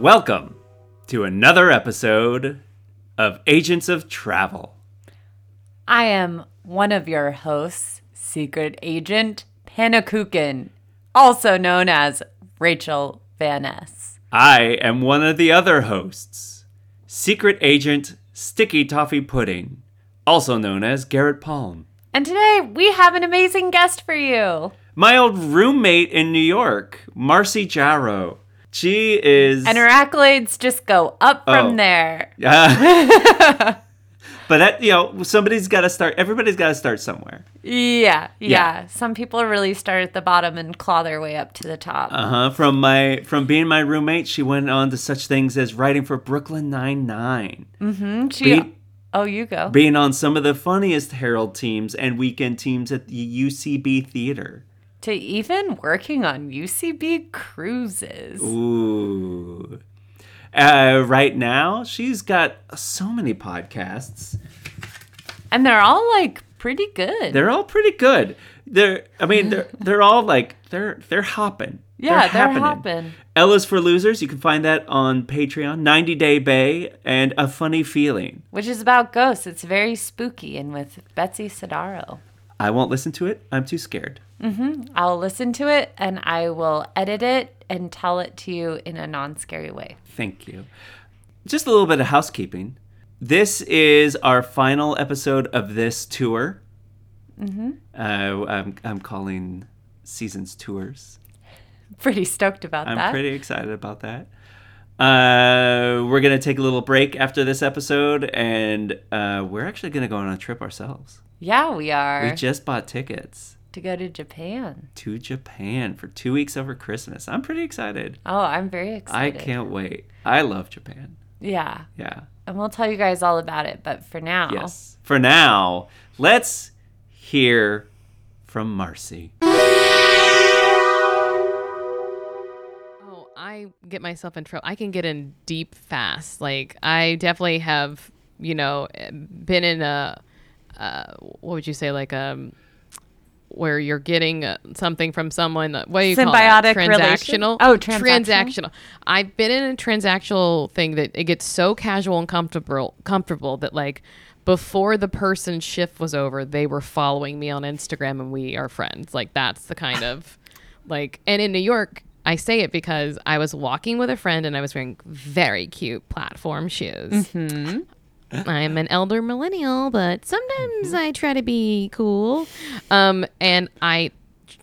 Welcome to another episode of Agents of Travel. I am one of your hosts, Secret Agent Pannenkoeken, also known as Rachel Van Ness. I am one of the other hosts, Secret Agent Sticky Toffee Pudding, also known as Garrett Palm. And today we have an amazing guest for you. My old roommate in New York, Marcy Jarreau. She is. And her accolades just go up from Oh. there. Uh, but that, you know, somebody's got to start. Everybody's got to start somewhere. Yeah, yeah, Yeah. Some people really start at the bottom and claw their way up to the top. Uh huh. From my from being my roommate, she went on to such things as writing for Brooklyn Nine Nine, she, be- oh, you go. being on some of the funniest Herald teams and weekend teams at the UCB Theater. To even working on UCB cruises. Ooh. Uh, right now, she's got so many podcasts. And they're all like pretty good. They're all pretty good. They're, I mean, they're they're all like they're they're hopping. yeah, they're, happening. hopping. Ella's for Losers. You can find that on Patreon. 90 Day Bay and A Funny Feeling. Which is about ghosts. It's very spooky and with Betsy Sodaro. I won't listen to it. I'm too scared. I'll listen to it and I will edit it and tell it to you in a non scary way. Thank you. Just a little bit of housekeeping. This is our final episode of this tour. Mm-hmm. Uh, I'm, I'm calling seasons tours. Pretty stoked about that. I'm pretty excited about that. Uh, we're going to take a little break after this episode, and uh, we're actually going to go on a trip ourselves. yeah, we are. We just bought tickets to go to Japan. to Japan for two weeks over Christmas. I'm pretty excited. Oh, I'm very excited. I can't wait. I love Japan. Yeah. Yeah. And we'll tell you guys all about it. But for now, Yes. For now, let's hear from Marcy. Oh, I get myself in trouble. I can get in deep fast. Like I definitely have, you know, been in a, uh, what would you say, like um, where you're getting uh, something from someone. What do you call that? Symbiotic relation? Transactional. Oh, transactional? transactional. I've been in a transactional thing that it gets so casual and comfortable, comfortable that like. Before the person's shift was over, they were following me on Instagram and we are friends. Like that's the kind of like and in New York I say it because I was walking with a friend and I was wearing very cute platform shoes. Mm-hmm. I'm an elder millennial, but sometimes I try to be cool. Um, and I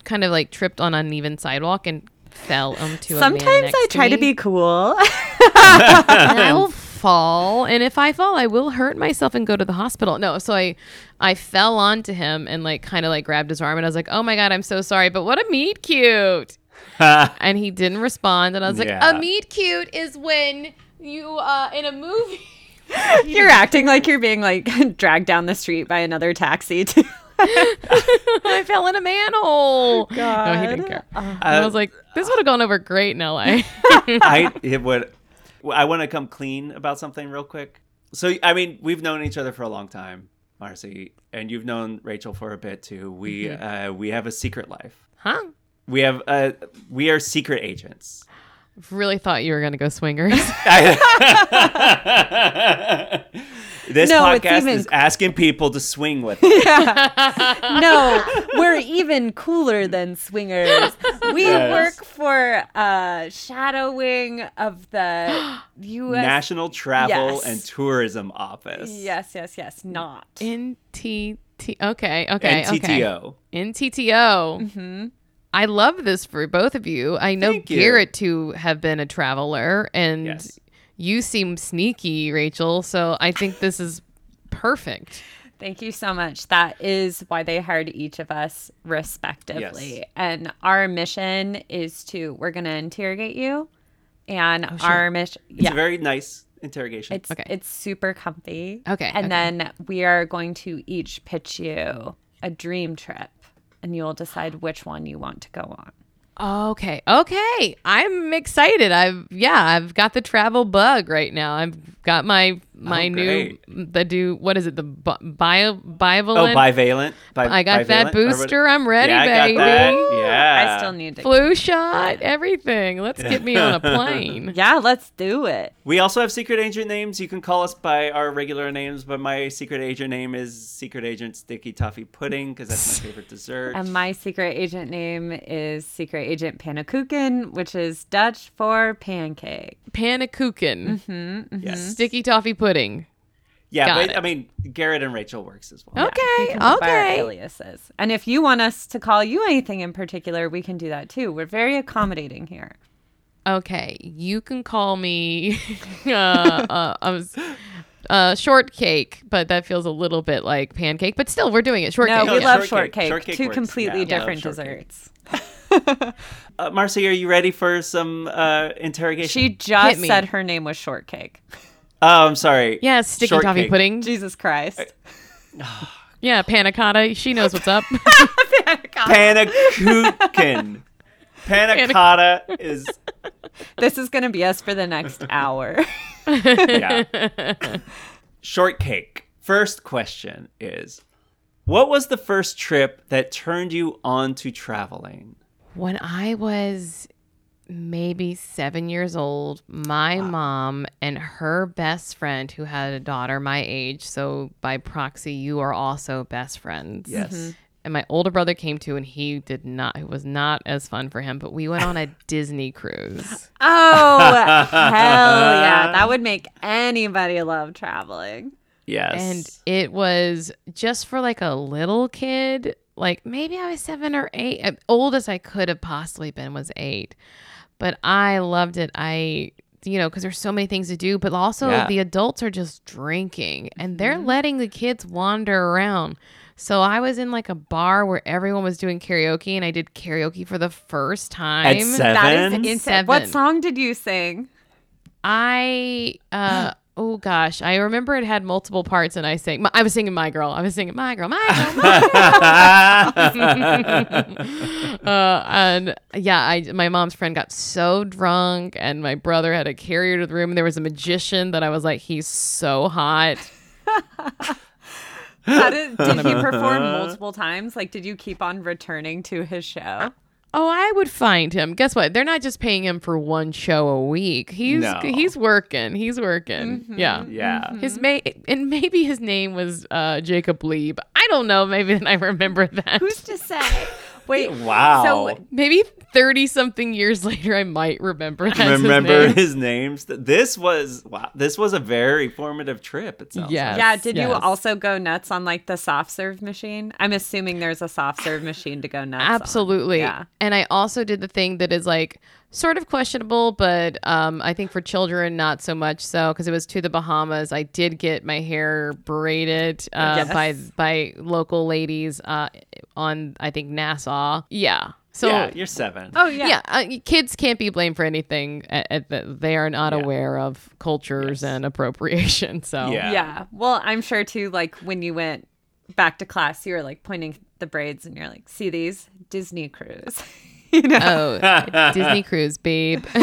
kind of like tripped on an uneven sidewalk and fell onto a man sometimes next I try to me. be cool. I will fall, and if I fall, I will hurt myself and go to the hospital. No, so I, I fell onto him and like kind of like grabbed his arm, and I was like, "Oh my god, I'm so sorry, but what a meet cute." and he didn't respond, and I was like, Yeah. "A meet cute is when you uh in a movie." You're acting like you're being like dragged down the street by another taxi too. I fell in a manhole. No, he didn't care. and I was like, "This would have gone over great in LA." I it would. I want to come clean about something real quick. So I mean, we've known each other for a long time, Marcy, and you've known Rachel for a bit too. We uh, we have a secret life. huh? We have uh, we are secret agents. Really thought you were gonna go swingers. this No, podcast even- is asking people to swing with. us. no, we're even cooler than swingers. We Yes. work for uh, shadowing of the U.S. National Travel Yes. and Tourism Office. Yes, yes, yes. Not. NTT. Okay, okay, And okay. TTO. NTTO. Mm-hmm. I love this for both of you. I know Thank you. Garrett to have been a traveler, and Yes. you seem sneaky, Rachel. So I think this is perfect. Thank you so much. That is why they hired each of us respectively. Yes. And our mission is to we're going to interrogate you and oh, our mission It's yeah. a very nice interrogation. It's Okay. it's super comfy. Okay, And okay. then we are going to each pitch you a dream trip and you'll decide which one you want to go on. Okay, okay. I'm excited. I've yeah, I've got the travel bug right now. I've got my my Oh, new great. the do what is it the bi- bio Oh, bivalent bivalent. Bi- I got that bivalent, or what- booster. I'm ready, yeah, I baby. got that. Yeah. I still need to. Flu shot, everything. Let's get me on a plane. Yeah, let's do it. We also have secret agent names. You can call us by our regular names, but my secret agent name is Secret Agent Sticky Toffee Pudding because that's my favorite dessert. And my secret agent name is Secret Agent Pannenkoeken, which is Dutch for pancake. Pannenkoeken, Mm-hmm. yes. sticky toffee pudding. Yeah, Got but it. I mean, Garrett and Rachel works as well. Okay, You can go by our okay. aliases. And if you want us to call you anything in particular, we can do that too. We're very accommodating here. Okay, you can call me uh, uh, I was, uh, shortcake, but that feels a little bit like pancake. But still, we're doing it. Shortcake. No, No, we yeah. love shortcake. shortcake. Shortcake Two works. completely Yeah, yeah, different desserts. Uh, Marcy, are you ready for some uh, interrogation? She just said her name was Shortcake. oh, I'm sorry. Yeah, sticky toffee Shortcake. pudding. Jesus Christ. Yeah, panna cotta. She knows what's up. Panakuchen. Panna cotta is This is going to be us for the next hour. yeah. Shortcake. First question is what was the first trip that turned you on to traveling? when I was maybe seven years old, my mom and her best friend, who had a daughter my age, so by proxy, you are also best friends. Yes. And my older brother came too, and he did not. It was not as fun for him. But we went on a Disney cruise. Oh, hell yeah. That would make anybody love traveling. Yes. and it was just for like a little kid like maybe i was seven or eight uh, oldest i could have possibly been was eight but i loved it i you know because there's so many things to do but also Yeah. the adults are just drinking and they're letting the kids wander around so i was in like a bar where everyone was doing karaoke and i did karaoke for the first time At seven? That is insane. What song did you sing? I uh oh gosh, I remember it had multiple parts, and I sang. I was singing "My Girl." I was singing "My Girl," "My Girl," my uh, and yeah, I my mom's friend got so drunk, and my brother had to carry her to the room. And there was a magician that I was like, he's so hot. How did, did he perform multiple times? Like, did you keep on returning to his show? Oh, I would find him. Guess what? They're not just paying him for one show a week. He's No. he's working. He's working. Yeah. yeah. His may and maybe his name was uh, Jacob Lieb. I don't know. Maybe I remember that. Who's to say? Wait, Wow. So maybe thirty something years later, I might remember. Remember his name. his names? This was wow. This was a very formative trip. It sounds Yes, like. yeah, did you also go nuts on like the soft serve machine? I'm assuming there's a soft serve machine to go nuts. on. Absolutely. Yeah. And I also did the thing that is like sort of questionable, but um, I think for children, not so much so because it was to the Bahamas. I did get my hair braided uh, Yes. by by local ladies uh, on I think Nassau. Yeah. So yeah, you're seven. Oh yeah. yeah, uh, kids can't be blamed for anything at, at the, they are not aware of cultures and appropriation. So Yeah. Yeah. Well, I'm sure too. Like when you went back to class, you were like pointing the braids, and you're like, "See these Disney cruise." you know, Oh, Disney cruise, babe.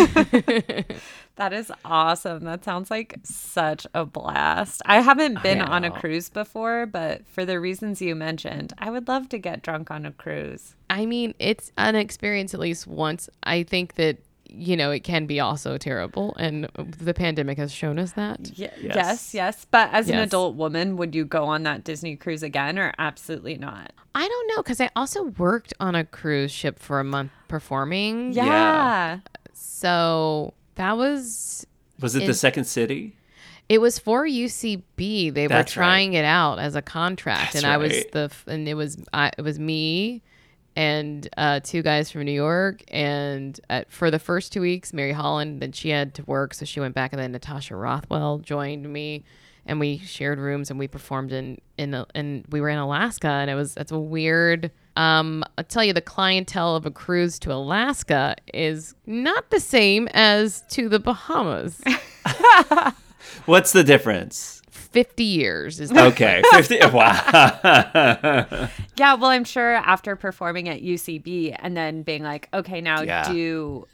that is awesome. That sounds like such a blast. I haven't been on a cruise before, but for the reasons you mentioned, I would love to get drunk on a cruise. I mean, it's an experience at least once. I think that you know it can be also terrible, and the pandemic has shown us that. Y- Yes. yes, yes. But as an adult woman, would you go on that Disney cruise again, or absolutely not? I don't know because I also worked on a cruise ship for a month performing. Yeah. Yeah. So that was Was it In- the second city? It was for UCB. They were That's right. trying it out as a contract, That's and I was the and it was I it was me and uh, two guys from New York. And at, for the first two weeks, Mary Holland, then she had to work, so she went back, and then Natasha Rothwell joined me, and we shared rooms and we performed in in and we were in Alaska, and it was that's a weird. Um, I'll tell you, the clientele of a cruise to Alaska is not the same as to the Bahamas. What's the difference? 50 years is the Okay, fifty. wow. Yeah, well, I'm sure after performing at UCB and then being like, okay, now Yeah. do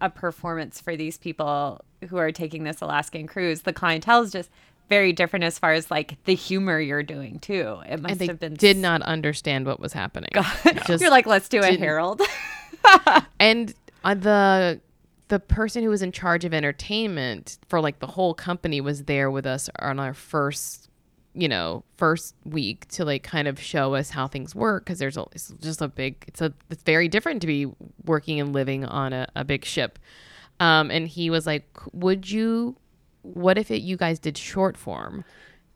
a performance for these people who are taking this Alaskan cruise, the clientele is just very different as far as like the humor you're doing too. It must have been did not understand what was happening. Just- You're like, let's do a didn't- Harold. and uh, the the person who was in charge of entertainment for like the whole company was there with us on our first you know first week to like kind of show us how things work because there's a, it's just a big it's a it's very different to be working and living on a, a big ship um and he was like would you what if it, you guys did short form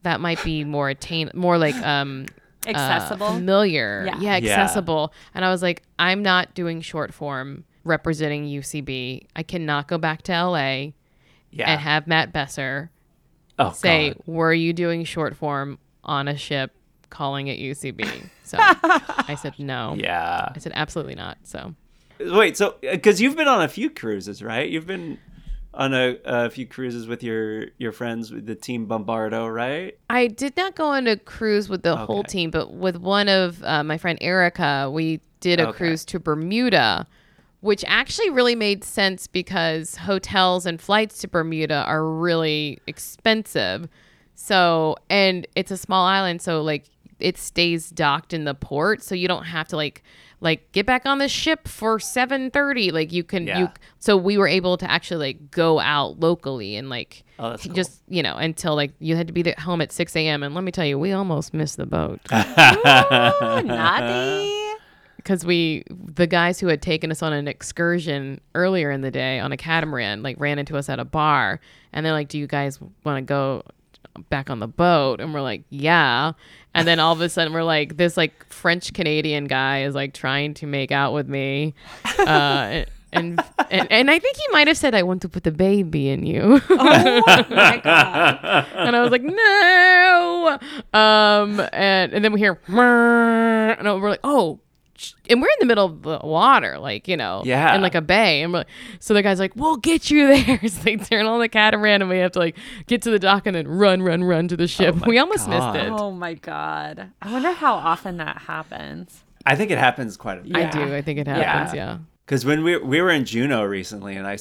that might be more attain more like um uh, Accessible? familiar Yeah. yeah Yeah. accessible and i was like i'm not doing short form representing ucb i cannot go back to la Yeah. and have matt besser oh, say God. were you doing short form on a ship calling it ucb so i said no Yeah. i said absolutely not so Wait, so because you've been on a few cruises, right? You've been on a, a few cruises with your your friends with the team Bombardo, right? I did not go on a cruise with the whole team, but with one of uh, my friend Erica, we did a Okay. cruise to Bermuda, which actually really made sense because hotels and flights to Bermuda are really expensive. So, and it's a small island, so like it stays docked in the port, so you don't have to like like get back on the ship for 7:30 like you can Yeah. you so we were able to actually like go out locally and like Oh, that's cool. just you know until like you had to be at home at 6 a.m and let me tell you we almost missed the boat Ooh, naughty. because we the guys who had taken us on an excursion earlier in the day on a catamaran like ran into us at a bar and they're like do you guys want to go back on the boat and we're like yeah and then all of a sudden we're like this like french canadian guy is like trying to make out with me uh and, and and i think he might have said i want to put the baby in you Oh my god. and I was like, no. Um, and, and then we hear, and we're like, oh, and we're in the middle of the water, like, you know, Yeah. in like a bay. And we're like, so the guy's like, we'll get you there. so they turn on the catamaran and we have to like get to the dock and then run, run, run to the oh ship. my we almost God. missed it. Oh my god. I wonder how often that happens. I think it happens quite a bit. I do. I think it happens. Yeah. Because when we we were in Juneau recently, and I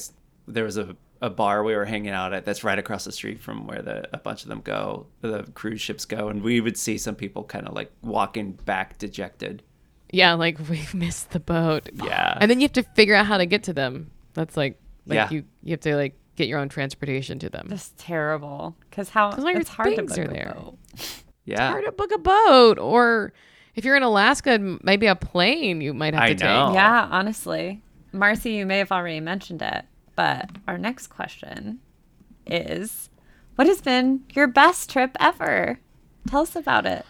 there was a, a bar we were hanging out at that's right across the street from where the a bunch of them go, the cruise ships go, and we would see some people kind of like walking back dejected. Yeah. Like we've missed the boat. Yeah. And then you have to figure out how to get to them. That's like, like Yeah. you, you have to like get your own transportation to them. That's terrible. Because how 'Cause all your it's hard to things book are a there. boat. Yeah. hard to book a boat or if you're in alaska maybe a plane you might have I to know. take Yeah, honestly. Marcy, you may have already mentioned it, but our next question is what has been your best trip ever? Tell us about it.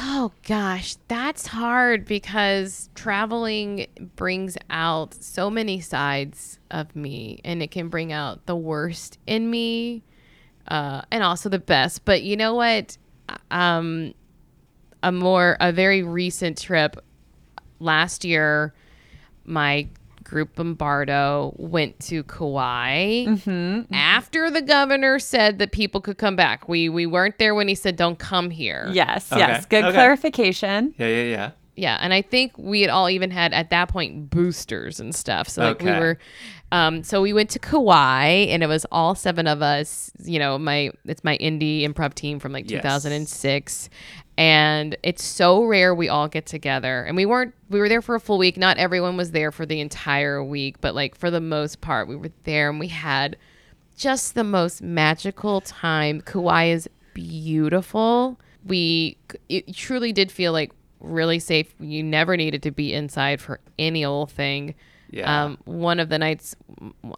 Oh gosh that's hard because traveling brings out so many sides of me and it can bring out the worst in me uh, and also the best. But you know what? Um a more a very recent trip last year my group Bombardo went to Kauai after the governor said that people could come back. We we weren't there when he said don't come here. Yes, Okay, yes. Good okay. clarification. Yeah, yeah, yeah. Yeah, and I think we had all even had at that point boosters and stuff. So like we were um so we went to Kauai and it was all seven of us, you know, my it's my indie improv team from like Yes. 2006 and it's so rare we all get together. And we weren't we were there for a full week. Not everyone was there for the entire week, but like for the most part we were there and we had just the most magical time. Kauai is beautiful. We it truly did feel like really safe. You never needed to be inside for any old thing. Yeah. Um, one of the nights,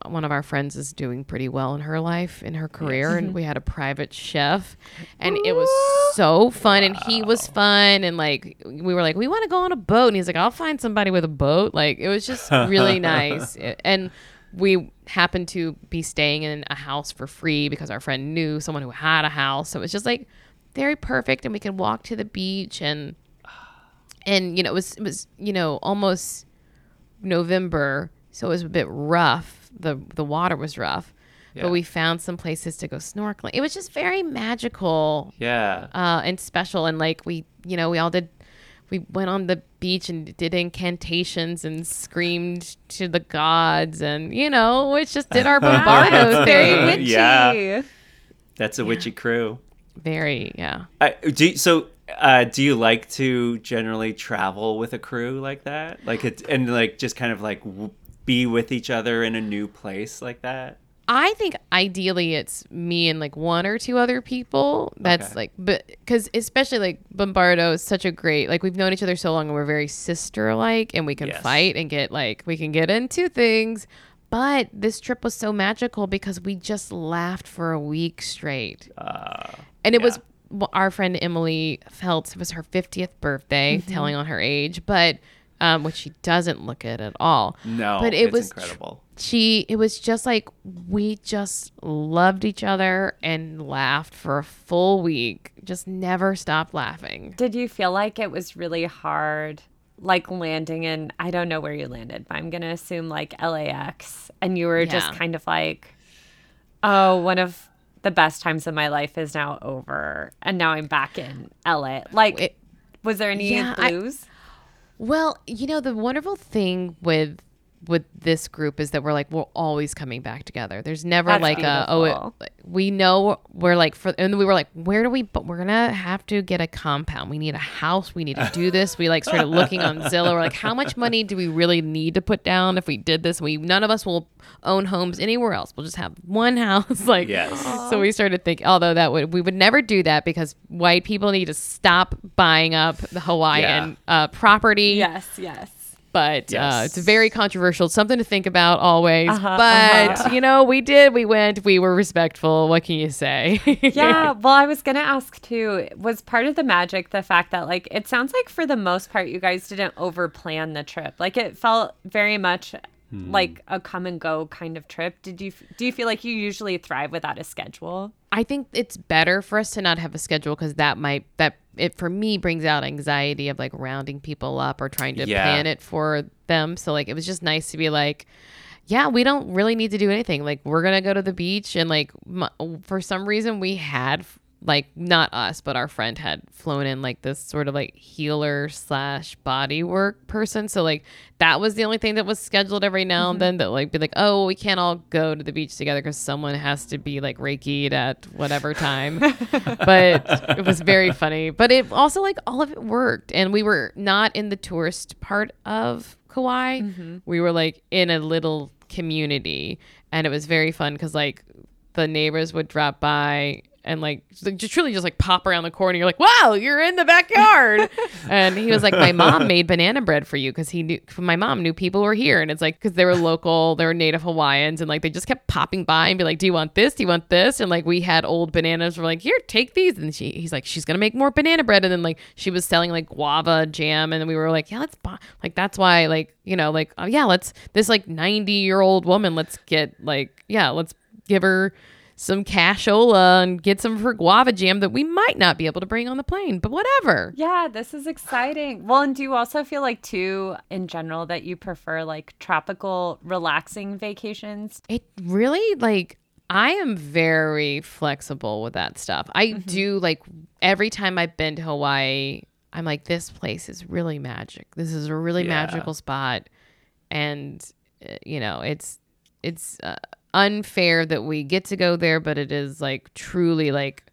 one of our friends is doing pretty well in her life, in her career, and we had a private chef, and it was so fun, and he was fun, and like we were like, we want to go on a boat, and he's like, I'll find somebody with a boat. Like it was just really nice, It- and we happened to be staying in a house for free because our friend knew someone who had a house, so it was just like very perfect, and we could walk to the beach and and you know it was it was you know almost November, so it was a bit rough. the The water was rough, Yeah. but we found some places to go snorkeling. It was just very magical Yeah. uh, and special, and like we, you know, we all did. We went on the beach and did incantations and screamed to the gods, and you know, we just did our bombardo Very witchy. Yeah. That's a witchy crew. Very, yeah. I, do you- so. Uh, do you like to generally travel with a crew like that, like it, and like just kind of like w- be with each other in a new place like that? I think ideally it's me and like one or two other people. That's Okay. like, but because especially like Bombardo is such a great like we've known each other so long and we're very sister like and we can Yes. fight and get like we can get into things. But this trip was so magical because we just laughed for a week straight, Uh, and it was yeah. well, our friend Emily felt it was her 50th birthday, telling on her age, but um, which she doesn't look it at all. no, but it was incredible. she it was just like we just loved each other and laughed for a full week just never stopped laughing Did you feel like it was really hard, like landing in, I don't know where you landed, but I'm going to assume like LAX, and you were just kind of like, oh, one of the best times of my life is now over, and now I'm back in LA. Like, It- was there any Yeah, I- blues? well you know the wonderful thing with with this group is that we're like we're always coming back together. There's never That's like a oh it, we know we're like for and we were like where do we but we're gonna have to get a compound. We need a house. We need to do this. We like started looking on zillow. We're like how much money do we really need to put down if we did this? We none of us will own homes anywhere else. We'll just have one house like Yes. so we started thinking although that would we would never do that because white people need to stop buying up the hawaiian uh, property. Yes, yes. But uh, it's very controversial. It's something to think about always. Uh-huh, but uh-huh. you know, we did. We went. We were respectful. What can you say? Yeah, well, I was going to ask too, was part of the magic the fact that, like, it sounds like for the most part, you guys didn't over plan the trip. Like, it felt very much Hmm. like a come and go kind of trip. Did you, do you feel like you usually thrive without a schedule? I think it's better for us to not have a schedule because that might that it for me brings out anxiety of like rounding people up or trying to Yeah. plan it for them. So like it was just nice to be like. Yeah, we don't really need to do anything. Like we're gonna go to the beach, and like m- for some reason we had like not us, but our friend had flown in like this sort of like healer slash body work person. So like that was the only thing that was scheduled every now and mm-hmm. then that like be like, oh, we can't all go to the beach together because someone has to be like reiki'd at whatever time. but it was very funny. But it also like all of it worked, and we were not in the tourist part of Kauai. Mm-hmm. We were like in a little community, and it was very fun because like the neighbors would drop by and like just truly just like pop around the corner. You're like, wow, you're in the backyard. and he was like, my mom made banana bread for you because he knew my mom knew people were here, and it's like because they were local, they were native Hawaiians, and like they just kept popping by and be like, do you want this? Do you want this? And like we had old bananas. We're like, here, take these. And she he's like, she's gonna make more banana bread, and then like she was selling like guava jam, and then we were like, yeah, let's buy. Like that's why like you know like oh yeah, let's this like 90 year old woman, let's get like yeah, let's give her some cashola and get some of her guava jam that we might not be able to bring on the plane, but whatever. Yeah, this is exciting. Well, and do you also feel like, too, in general, that you prefer like tropical, relaxing vacations? It really like I am very flexible with that stuff. I do like every time I've been to Hawaii, I'm like this place is really magic. This is a really Yeah. magical spot and uh, you know, it's it's uh, unfair that we get to go there, but it is like truly like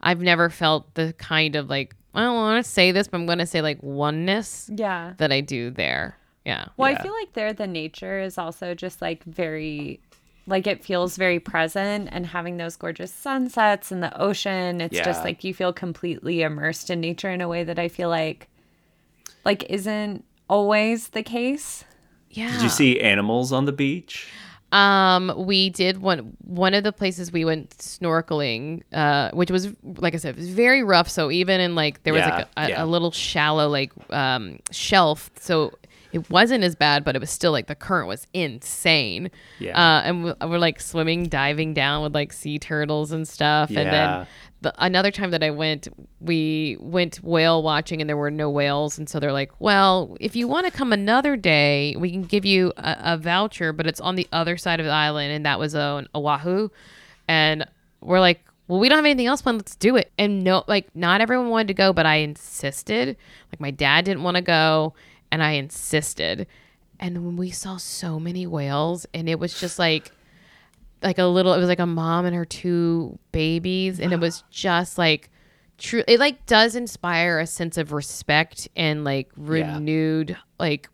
I've never felt the kind of like I don't want to say this, but I'm going to say like oneness Yeah. that I do there. Yeah. Well, Yeah. I feel like there the nature is also just like very like it feels very present and having those gorgeous sunsets and the ocean, it's just like you feel completely immersed in nature in a way that I feel like like isn't always the case. Yeah. Did you see animals on the beach? Um, we did one one of the places we went snorkeling, uh, which was like I said, it was very rough. So even in like there was like Yeah, a, yeah. a little shallow like um shelf, so it wasn't as bad, but it was still like the current was insane. Yeah. Uh, and we- we're like swimming, diving down with like sea turtles and stuff, and then. The, another time that I went, we went whale watching and there were no whales. And so they're like, well, if you want to come another day, we can give you a, a voucher, but it's on the other side of the island. And that was on Oahu. And we're like, well, we don't have anything else planned. Let's do it. And no, like, not everyone wanted to go, but I insisted. Like, my dad didn't want to go, and I insisted. And when we saw so many whales, and it was just like, like a little. It was like a mom and her two babies, and it was just like true. It like does inspire a sense of respect and like renewed like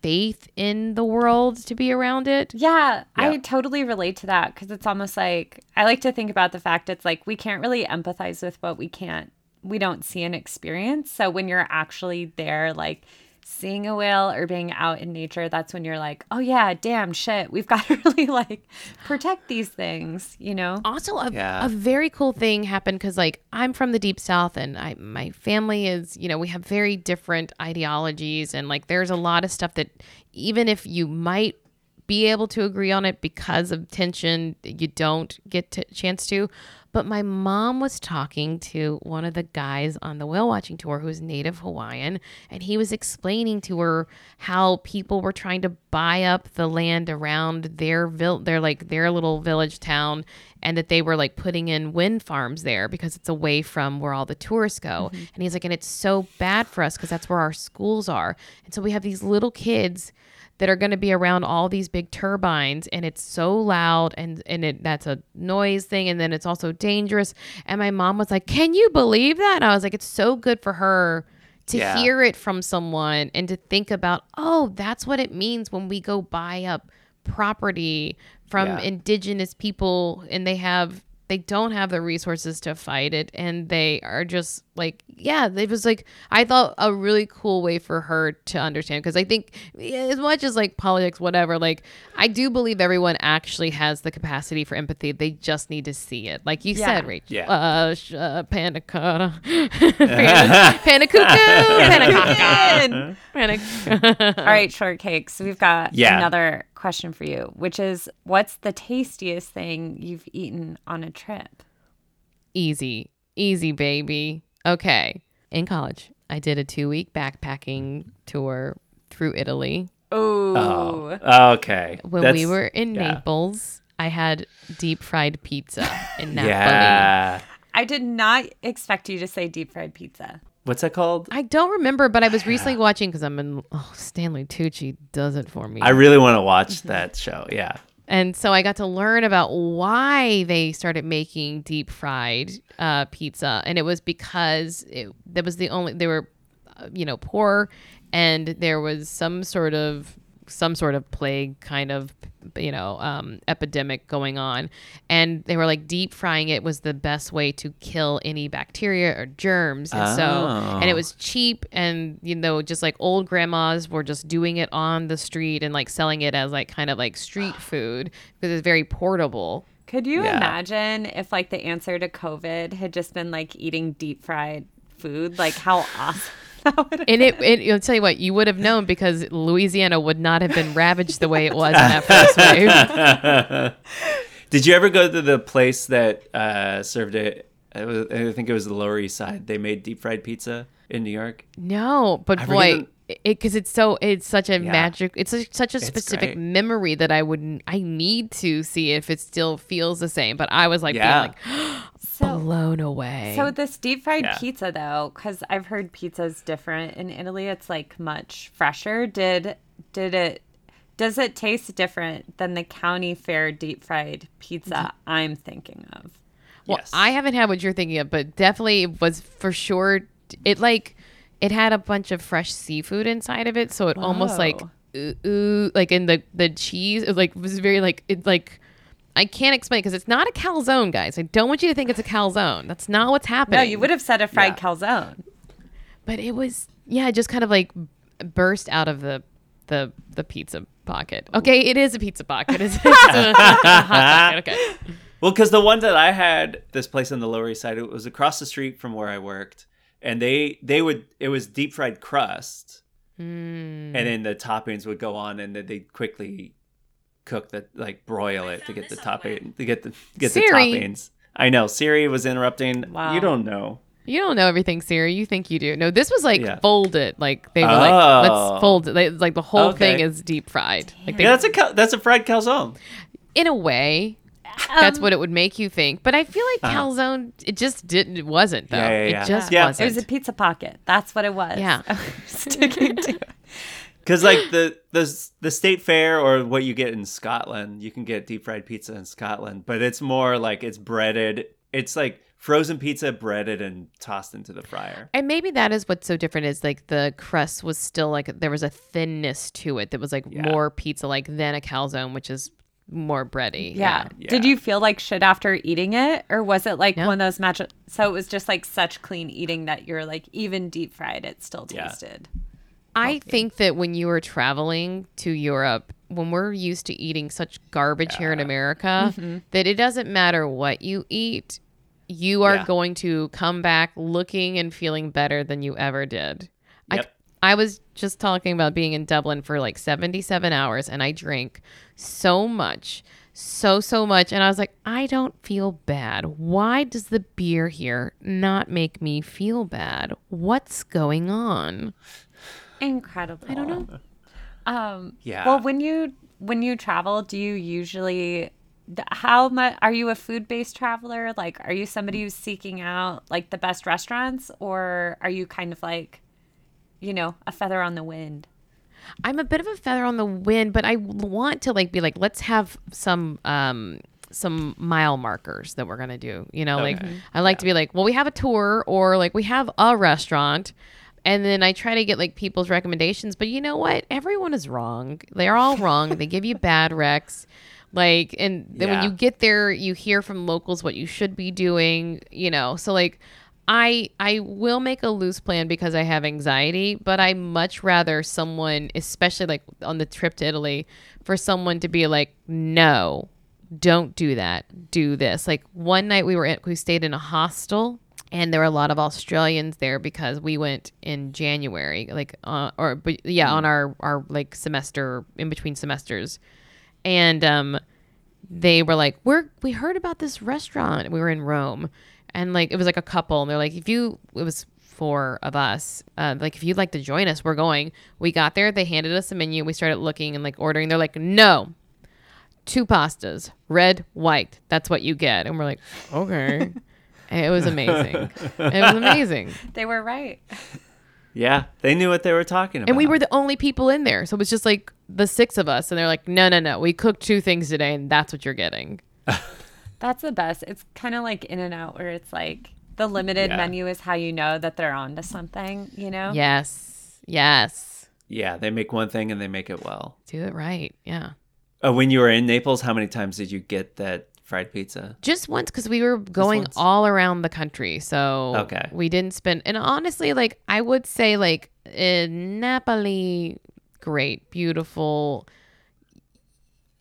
faith in the world to be around it. Yeah, I totally relate to that because it's almost like I like to think about the fact it's like we can't really empathize with what we can't, we don't see and experience. So when you're actually there, like seeing a whale or being out in nature, that's when you're like, oh yeah, damn shit, we've got to really like protect these things, you know? also a, Yeah. a very cool thing happened because like i'm from the deep south and i my family is you know we have very different ideologies and like there's a lot of stuff that even if you might be able to agree on it because of tension you don't get to chance to. But my mom was talking to one of the guys on the whale watching tour who's native hawaiian and he was explaining to her how people were trying to buy up the land around their vil- their like their little village town and that they were like putting in wind farms there because it's away from where all the tourists go. Mm-hmm. And he's like and it's so bad for us because that's where our schools are. And so we have these little kids that are going to be around all these big turbines and it's so loud and and it that's a noise thing and then it's also dangerous and my mom was like can you believe that and i was like it's so good for her to Yeah. hear it from someone and to think about oh that's what it means when we go buy up property from Yeah. indigenous people and they have they don't have the resources to fight it and they are just like yeah it was like i thought a really cool way for her to understand because i think as much as like politics whatever like i do believe everyone actually has the capacity for empathy they just need to see it like you Yeah. said rachel Yeah. uh, sh- uh panna cotta panna cuckoo panna panna All right, shortcakes. We've got Yeah. another question for you, which is what's the tastiest thing you've eaten on a trip? Easy, easy, baby. Okay. In college, I did a two week backpacking tour through Italy. Oh, Oh, okay. When That's- we were in yeah. Naples, I had deep fried pizza in Napoli. Yeah. I did not expect you to say deep fried pizza. What's that called? I don't remember, but I was recently watching because I'm in. Oh, Stanley Tucci does it for me. I really want to watch that show. Yeah. And so I got to learn about why they started making deep fried uh, pizza, and it was because it, that was the only they were, uh, you know, poor, and there was some sort of some sort of plague kind of you know um, epidemic going on and they were like deep frying it was the best way to kill any bacteria or germs and so and it Oh. was cheap and you know just like old grandmas were just doing it on the street and like selling it as like kind of like street food because it's very portable Could you Yeah. imagine if like the answer to COVID had just been like eating deep fried food? Like how awesome that would and it, it i'll tell you what you would have known because louisiana would not have been ravaged the way it was in that first wave Did you ever go to the place that uh, served it? it I think it was the Lower East Side. They made deep fried pizza in New York. No, but I boy, forget it because it's so it's such a magic. It's a, such a specific memory that I would I need to see if it still feels the same. But I was like Yeah. being like so blown away. So this deep fried Yeah. pizza though, because I've heard pizza's different in Italy. It's like much fresher. Did did it? Does it taste different than the county fair deep fried pizza mm-hmm. I'm thinking of? well, yes. I haven't had what you're thinking of, but definitely it was for sure. It like it had a bunch of fresh seafood inside of it, so it almost like ooh, ooh, like in the the cheese. It like was very like it like. I can't explain because it's not a calzone, guys. I don't want you to think it's a calzone. That's not what's happening. No, you would have said a fried Yeah. calzone. but it was yeah, it just kind of like burst out of the the the pizza pocket. Okay, it is a pizza pocket. It's, it's a, a hot pocket. Okay. Well, because the one that I had, this place on the Lower East Side, it was across the street from where I worked, and they they would it was deep fried crust, Mm. and then the toppings would go on, and then they'd quickly cook the like broil it to get the topping to get the get Siri. the toppings. I know Siri was interrupting. Wow. You don't know. You don't know everything, Siri. You think you do. No, this was like Yeah. folded. Like they were like, Oh. let's fold it. Like, like the whole Okay. thing is deep fried. Like they, Yeah, that's a that's a fried calzone. in a way, that's what um, it would make you think. But I feel like uh-huh. calzone, it just didn't. It wasn't though. Yeah, yeah, yeah. It just Yeah. wasn't. It was a pizza pocket. That's what it was. Yeah. Sticking to it. Because like the the the state fair or what you get in Scotland, you can get deep fried pizza in Scotland, but it's more like it's breaded. It's like frozen pizza breaded and tossed into the fryer. And maybe that is what's so different is like the crust was still like there was a thinness to it that was like Yeah. more pizza like than a calzone, which is more bready. Yeah. Yeah. Did you feel like shit after eating it? Or was it like No. one of those magic? So it was just like such clean eating that you're like, even deep fried, it still Yeah. tasted. I think that when you are traveling to Europe, when we're used to eating such garbage here in America, Mm-hmm. that it doesn't matter what you eat, you are Yeah. going to come back looking and feeling better than you ever did. Yep. I, I was just talking about being in Dublin for like 77 hours and I drank so much, so, so much. And I was like, I don't feel bad. Why does the beer here not make me feel bad? What's going on? Incredible. I don't know. Um, Yeah. Well, when you when you travel, do you usually how much are you a food based traveler? Like, are you somebody who's seeking out like the best restaurants, or are you kind of like, you know, a feather on the wind? I'm a bit of a feather on the wind, but I want to like be like, let's have some um some mile markers that we're gonna do. You know, like I like to be like, well, we have a tour or like we have a restaurant. And then I try to get like people's recommendations, but you know what? Everyone is wrong. They're all wrong. they give you bad recs. Like, and then when you get there, you hear from locals what you should be doing, you know? So, like, I I will make a loose plan because I have anxiety, but I much rather someone, especially like on the trip to Italy, for someone to be like, no, don't do that, do this. Like one night we were at, we stayed in a hostel, and there were a lot of Australians there because we went in January, like uh, or but yeah, on our our like semester in between semesters, and um they were like, "We're we heard about this restaurant. We were in Rome, and like it was like a couple, and they're like, if you it was four of us, uh, like if you'd like to join us, we're going. We got there, they handed us a menu, we started looking and like ordering. They're like, no, two pastas, red, white. That's what you get, and we're like, okay. It was amazing. it was amazing. They were right. Yeah, they knew what they were talking about. And we were the only people in there. So it was just like the six of us. And they're like, no, no, no. We cooked two things today, and that's what you're getting. That's the best. It's kind of like In and Out, where it's like the limited Yeah. menu is how you know that they're on to something. You know? Yes. Yes. Yeah, they make one thing and they make it well. Do it right. Yeah. Uh, when you were in Naples, how many times did you get that fried pizza? Just once because we were going all around the country. So Okay. we didn't spend, and honestly, like I would say, like in Napoli, great, beautiful.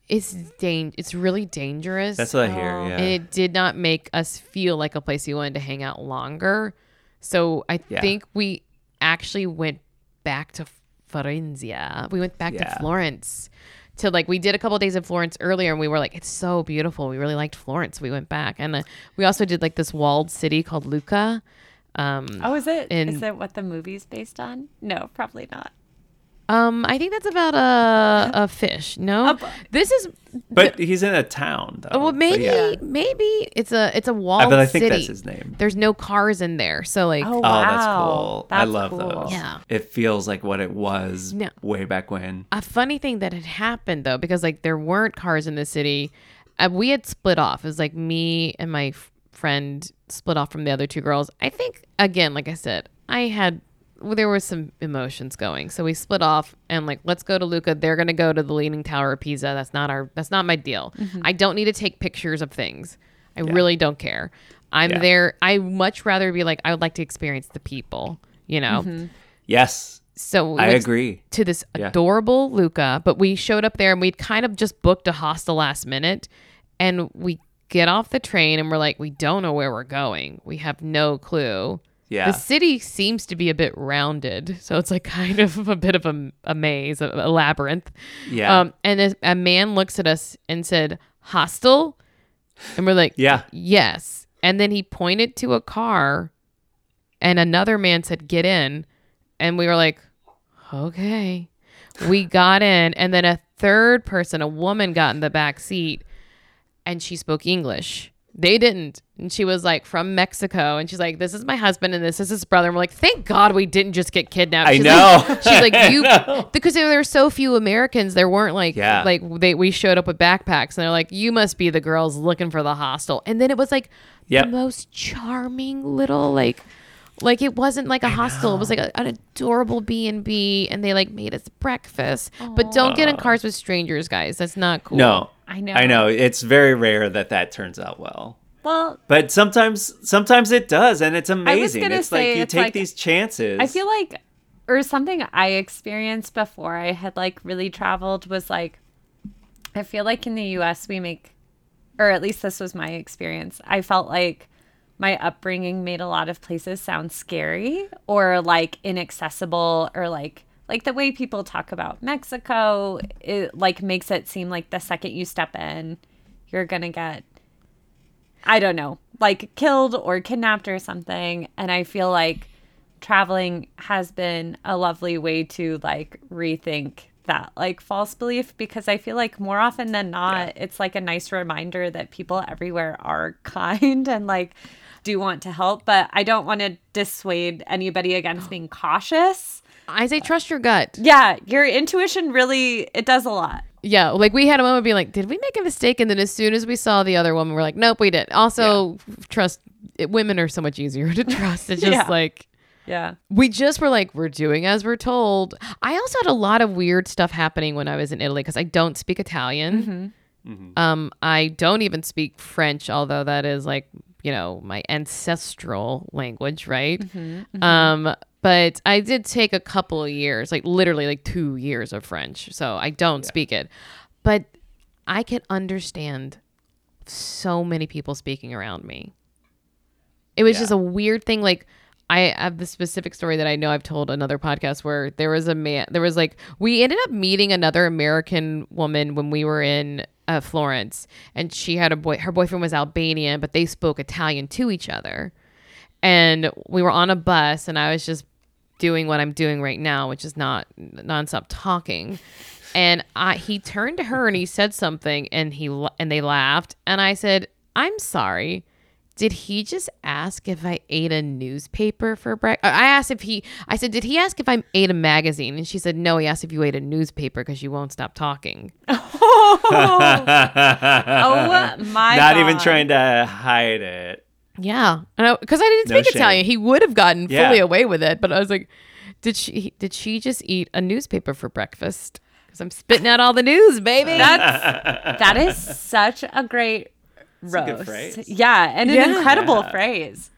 It's dang, it's really dangerous. That's what I hear. Yeah. and it did not make us feel like a place we wanted to hang out longer. So I Yeah. think we actually went back to Forenzia. We went back Yeah. to Florence. To like, we did a couple days in Florence earlier, and we were like, "It's so beautiful." We really liked Florence. We went back, and uh, we also did like this walled city called Lucca. Um, Oh, is it? Is In- it what the movie's based on? No, probably not. Um, I think that's about a a fish. No, bu- this is but he's in a town, though. well, maybe yeah. maybe it's a it's a Uh, walled but I think city. that's his name. There's no cars in there, so like Oh, Oh, that's cool. I love cool. those. Yeah. It feels like what it was No. way back when. a funny thing that had happened though because like there weren't cars in the city uh, we had split off it was like me and my f- friend split off from the other two girls i think again like i said i had well, there were some emotions going. So we split off and like let's go to Lucca. They're gonna go to the leaning tower of pisa. That's not our that's not my deal. Mm-hmm. I don't need to take pictures of things. I really don't care. I'm Yeah. there. I much rather be like i would like to experience the people you know? Mm-hmm. Yes, so we I agree. to this Yeah. adorable Lucca, but we showed up there and we'd kind of just booked a hostel last minute and we get off the train and we're like, we don't know where we're going. We have no clue. Yeah. The city seems to be a bit rounded, so it's like kind of a bit of a, a maze, a, a labyrinth. Yeah. Um, and a, a man looks at us and said, "Hostel," and we're like, Yeah. yes." And then he pointed to a car, and another man said, "Get in," and we were like, "Okay." We got in, and then a third person, a woman, got in the back seat, and she spoke English. They didn't. And she was like from Mexico. And she's like, this is my husband and this is his brother. And we're like, thank God we didn't just get kidnapped. I She's know. Like, she's like, you, because there were so few Americans, there weren't like, Yeah. like they, we showed up with backpacks and they're like, you must be the girls looking for the hostel. And then it was like Yep. the most charming little, like, like it wasn't like a hostel. It was like a, an adorable B and B, and they like made us breakfast. But don't get in cars with strangers, guys. That's not cool. No. I know. I know. It's very rare that that turns out well. Well, But sometimes sometimes it does and it's amazing. It's like you take like- these chances. I feel like, or something I experienced before I had like really traveled was like, I feel like in the US we make, or at least this was my experience. I felt like my upbringing made a lot of places sound scary or like inaccessible or like like the way people talk about Mexico it like makes it seem like the second you step in you're going to get I don't know, like killed or kidnapped or something. And I feel like traveling has been a lovely way to like rethink that like false belief because I feel like more often than not, it's like a nice reminder that people everywhere are kind and like do want to help. But I don't want to dissuade anybody against being cautious. I say trust your gut. Yeah, your intuition really it does a lot. Yeah, like we had a moment being like, did we make a mistake? And then as soon as we saw the other woman, we're like, nope, we did. Also, trust it, women are so much easier to trust. It's just Yeah. like Yeah. we just were like, we're doing as we're told. I also had a lot of weird stuff happening when I was in Italy because I don't speak Italian. Um, I don't even speak French, although that is like you know my ancestral language, right? Um, but I did take a couple of years, like literally like two years of French, so I don't speak it, but I can understand so many people speaking around me. It was Yeah. just a weird thing. Like I have the specific story that I know I've told another podcast where there was a man. There was like we ended up meeting another American woman when we were in uh, Florence, and she had a boy. Her boyfriend was Albanian, but they spoke Italian to each other. And we were on a bus, and I was just doing what I'm doing right now, which is not nonstop talking. And I, he turned to her and he said something, and he and they laughed. And I said, "I'm sorry." Did he just ask if I ate a newspaper for breakfast? I asked if he. I said, "Did he ask if I ate a magazine?" And she said, "No." He asked if you ate a newspaper because you won't stop talking. Oh. oh my God. Not even trying to hide it. Yeah, because I, didn't No speak shame. Italian. He would have gotten Yeah. fully away with it, but I was like, "Did she? Did she just eat a newspaper for breakfast?" Because I'm spitting out all the news, baby. That's that is such a great a roast. good phrase. Yeah, and an Yeah. incredible Yeah. phrase.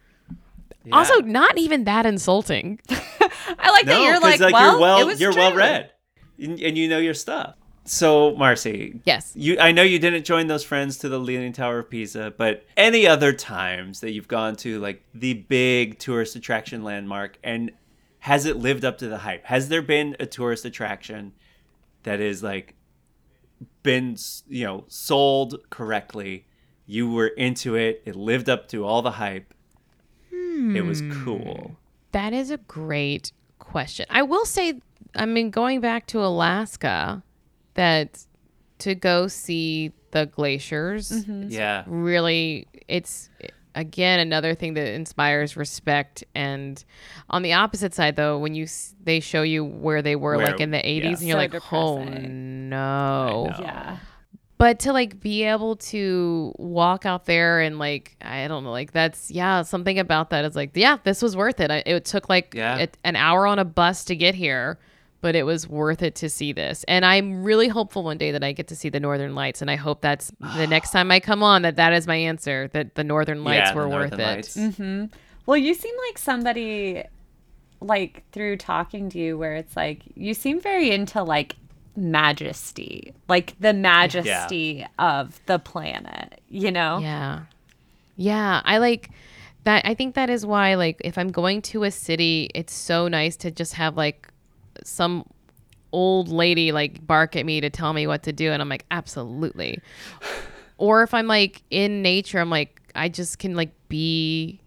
Also, not even that insulting. I like that No, you're 'cause, like, well, you're well it was you're true. well read, and, and you know your stuff. So, Marcy, Yes. you I know you didn't join those friends to the Leaning Tower of Pisa, but any other times that you've gone to like the big tourist attraction landmark, and has it lived up to the hype? Has there been a tourist attraction that is like been you know sold correctly? You were into it. It lived up to all the hype. It was hmm. cool. That is a great question. I will say, I mean, going back to Alaska, that to go see the glaciers Mm-hmm. Yeah. really, it's again another thing that inspires respect. And on the opposite side, though, when you s- they show you where they were Where- like in the 80s, yeah. and you're So like, oh no. Yeah. but to like be able to walk out there and like i don't know like that's yeah something about that is like yeah this was worth it I, it took like Yeah. a- an hour on a bus to get here but it was worth it to see this and i'm really hopeful one day that i get to see the northern lights and i hope that's the next time i come on that that is my answer that the northern lights Yeah, were the worth Northern it Lights. Mm-hmm. Well, you seem like somebody like through talking to you where it's like you seem very into like majesty, like the majesty of the planet, you know? Yeah. Yeah. I like that. I think that is why, like, if I'm going to a city, it's so nice to just have like some old lady like bark at me to tell me what to do. And I'm like, absolutely. or if I'm like in nature, I'm like, I just can like be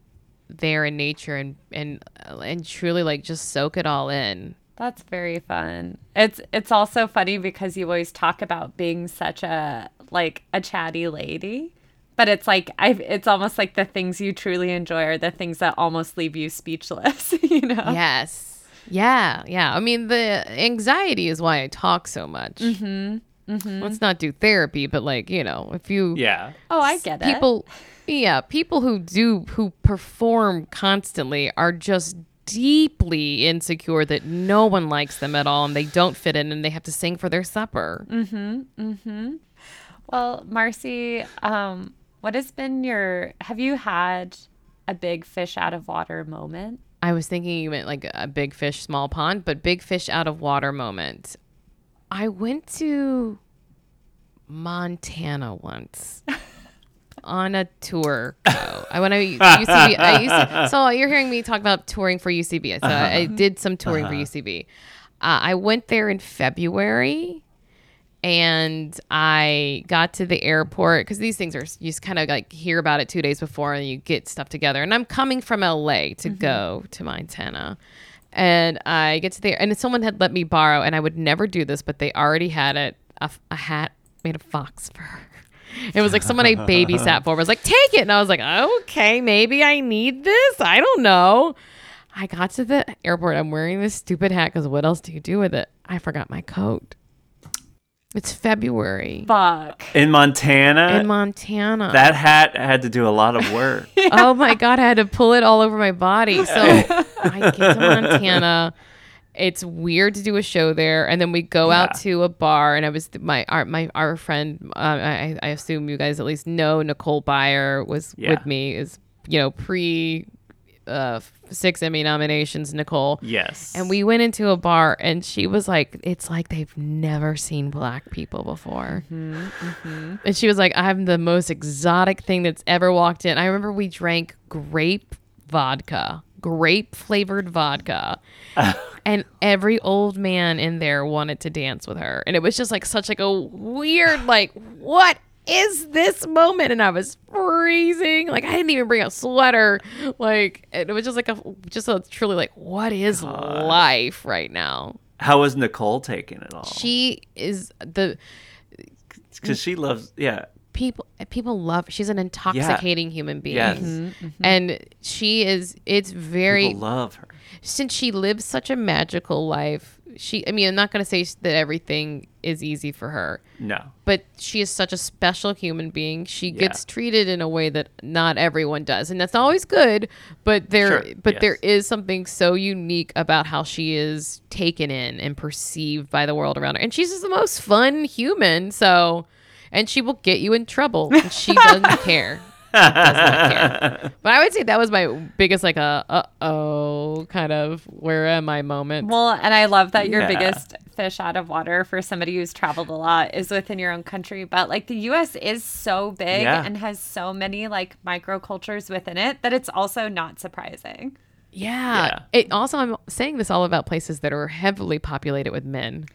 there in nature and, and, uh, and truly like just soak it all in. That's very fun. It's it's also funny because you always talk about being such a like a chatty lady, but it's like I it's almost like the things you truly enjoy are the things that almost leave you speechless, you know. Yes. Yeah. Yeah. I mean, the anxiety is why I talk so much. Mm-hmm. Let's not do therapy, but like, you know, if you Yeah. Oh, I get it. people yeah people who do who perform constantly are just deeply insecure that no one likes them at all and they don't fit in and they have to sing for their supper Mm-hmm. Mm-hmm. Well, Marcy, um, what has been your have you had a big fish out of water moment? I was thinking you meant like a big fish small pond but big fish out of water moment i went to montana once on a tour. I when I UCB, I used to, so you're hearing me talk about touring for UCB. So I, I did some touring for UCB. Uh, I went there in February, and I got to the airport because these things are you just kind of like hear about it two days before and you get stuff together. And I'm coming from LA to mm-hmm. go to Montana. And I get to there, and someone had let me borrow, and I would never do this, but they already had it a, a hat made of fox fur. It was like someone I babysat for was like, take it. And I was like, okay, maybe I need this. I don't know. I got to the airport. I'm wearing this stupid hat because what else do you do with it? I forgot my coat. It's February Fuck. In Montana, in Montana. that hat had to do a lot of work. oh my God, I had to pull it all over my body. So I get to Montana. It's weird to do a show there, and then we go out to a bar. And I was my our my our friend. Uh, I I assume you guys at least know Nicole Byer was Yeah. with me. Is you know pre uh, six Emmy nominations, Nicole. yes. And we went into a bar, and she was like, "It's like they've never seen black people before." And she was like, "I'm the most exotic thing that's ever walked in." I remember we drank grape vodka, grape flavored vodka, and every old man in there wanted to dance with her, and it was just like such like a weird like what is this moment and i was freezing like i didn't even bring a sweater like it was just like a just a truly like what is life right now How was Nicole taking it all? she is the Because she loves, yeah. people people love she's an intoxicating human being Yes. Mm-hmm, mm-hmm. and she is it's very People love her. since she lives such a magical life she i mean i'm not going to say that everything is easy for her. No. but she is such a special human being. She Yeah. gets treated in a way that not everyone does. And that's always good but there Sure, but yes. there is something so unique about how she is taken in and perceived by the world around her. And she's just the most fun human so and she will get you in trouble. And she doesn't care does not care. But I would say that was my biggest like a uh oh kind of where am I moment. Well, and I love that your Yeah. biggest fish out of water for somebody who's traveled a lot is within your own country. But like the US is so big Yeah. and has so many like microcultures within it that it's also not surprising. yeah. Yeah. It also I'm saying this all about places that are heavily populated with men.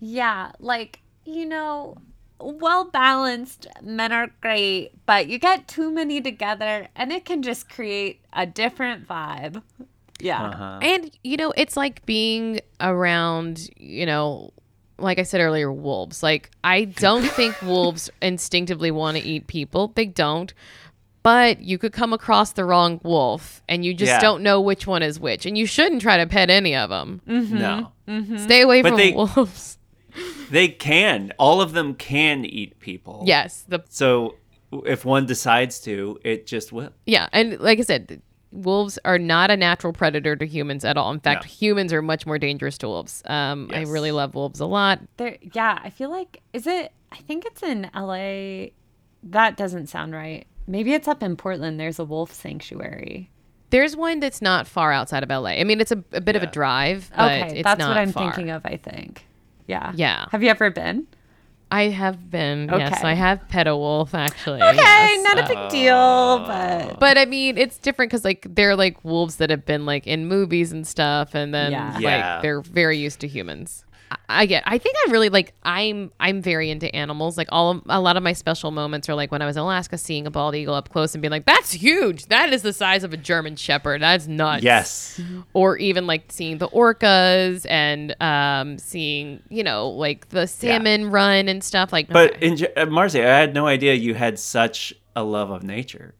Yeah, like, you know, well balanced men are great, but you get too many together and it can just create a different vibe. Yeah. Uh-huh. And you know, it's like being around, you know, like I said earlier, wolves. Like I don't think wolves instinctively want to eat people. They don't. But you could come across the wrong wolf and you just Yeah. don't know which one is which. And you shouldn't try to pet any of them. No. Stay away But from they- wolves. They can. All of them can eat people. Yes, the So if one decides to, it just will. yeah, and like I said, wolves are not a natural predator to humans at all. In fact, No. humans are much more dangerous to wolves. Um, I really love wolves a lot. There yeah, I feel like is it I think it's in LA. That doesn't sound right. Maybe it's up in Portland. There's a wolf sanctuary. There's one that's not far outside of LA. I mean, it's a, a bit of a drive, but Okay, it's that's not what I'm far. thinking of, I think. Yeah. Yeah. Have you ever been? I have been. Yes, I have pet a wolf actually. Okay, yes. not a big oh. deal, but But I mean, it's different because like they're like wolves that have been like in movies and stuff, and then Yeah. like Yeah. they're very used to humans. I, get. I think I really like. I'm. I'm very into animals. Like all. Of, a lot of my special moments are like when I was in Alaska, seeing a bald eagle up close and being like, "That's huge. That is the size of a German Shepherd. That's nuts." Yes. or even like seeing the orcas and um, seeing you know like the salmon run and stuff like But in, J- uh, Marcy, I had no idea you had such a love of nature.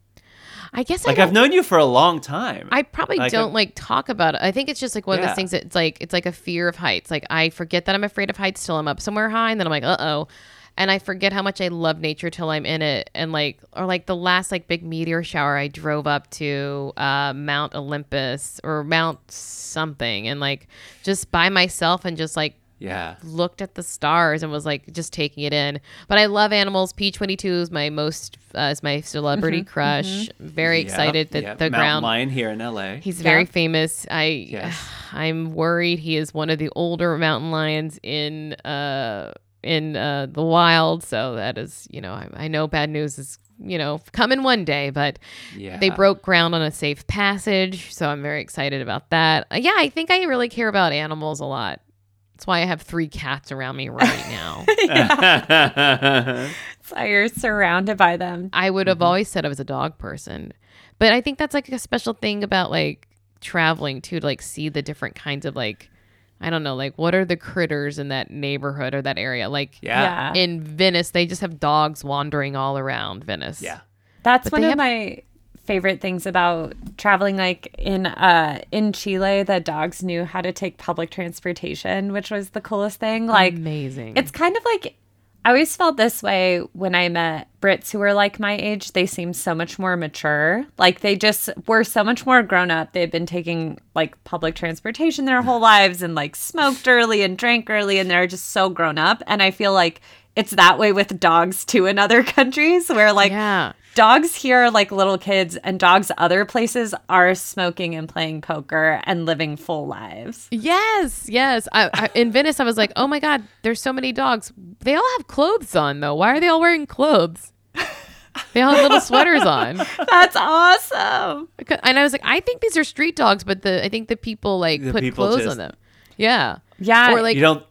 I guess Like I I've known you for a long time. I probably Like, don't I'm- like talk about it. I think it's just like one of those things that it's like it's like a fear of heights. Like I forget that I'm afraid of heights till I'm up somewhere high, and then I'm like, uh oh. And I forget how much I love nature till I'm in it. And like, or like the last like big meteor shower, I drove up to uh, Mount Olympus or Mount something, and like just by myself and just like yeah. looked at the stars and was like just taking it in. But I love animals. P22 is my most uh, is my celebrity crush. Very Yep, excited that yep. the Mountain ground lion here in LA. He's very famous. I Yes. I'm worried he is one of the older mountain lions in uh in uh the wild. So that is, you know, I, I know bad news is you know coming one day, but yeah. they broke ground on a safe passage, so I'm very excited about that. Uh, yeah, I think I really care about animals a lot. That's why I have three cats around me right now. So you're surrounded by them. I would Mm-hmm. have always said I was a dog person. But I think that's like a special thing about like traveling too, to like see the different kinds of like I don't know, like what are the critters in that neighborhood or that area? Like yeah. in Venice, they just have dogs wandering all around Venice. Yeah. That's But one of have- my favorite things about traveling like in uh in Chile the dogs knew how to take public transportation which was the coolest thing like amazing. it's kind of like I always felt this way when I met Brits who were like my age. They seemed so much more mature. Like they just were so much more grown up. They'd been taking like public transportation their whole lives and like smoked early and drank early and they're just so grown up. And I feel like it's that way with dogs too in other countries where like yeah. Dogs here are like little kids and dogs other places are smoking and playing poker and living full lives. Yes, yes. I, I, in Venice, I was like, oh my God, there's so many dogs. They all have clothes on, though. Why are they all wearing clothes? They all have little sweaters on. That's awesome. And I was like, I think these are street dogs, but the I think the people like The put people clothes just- on them. Yeah. Yeah. Or like you don't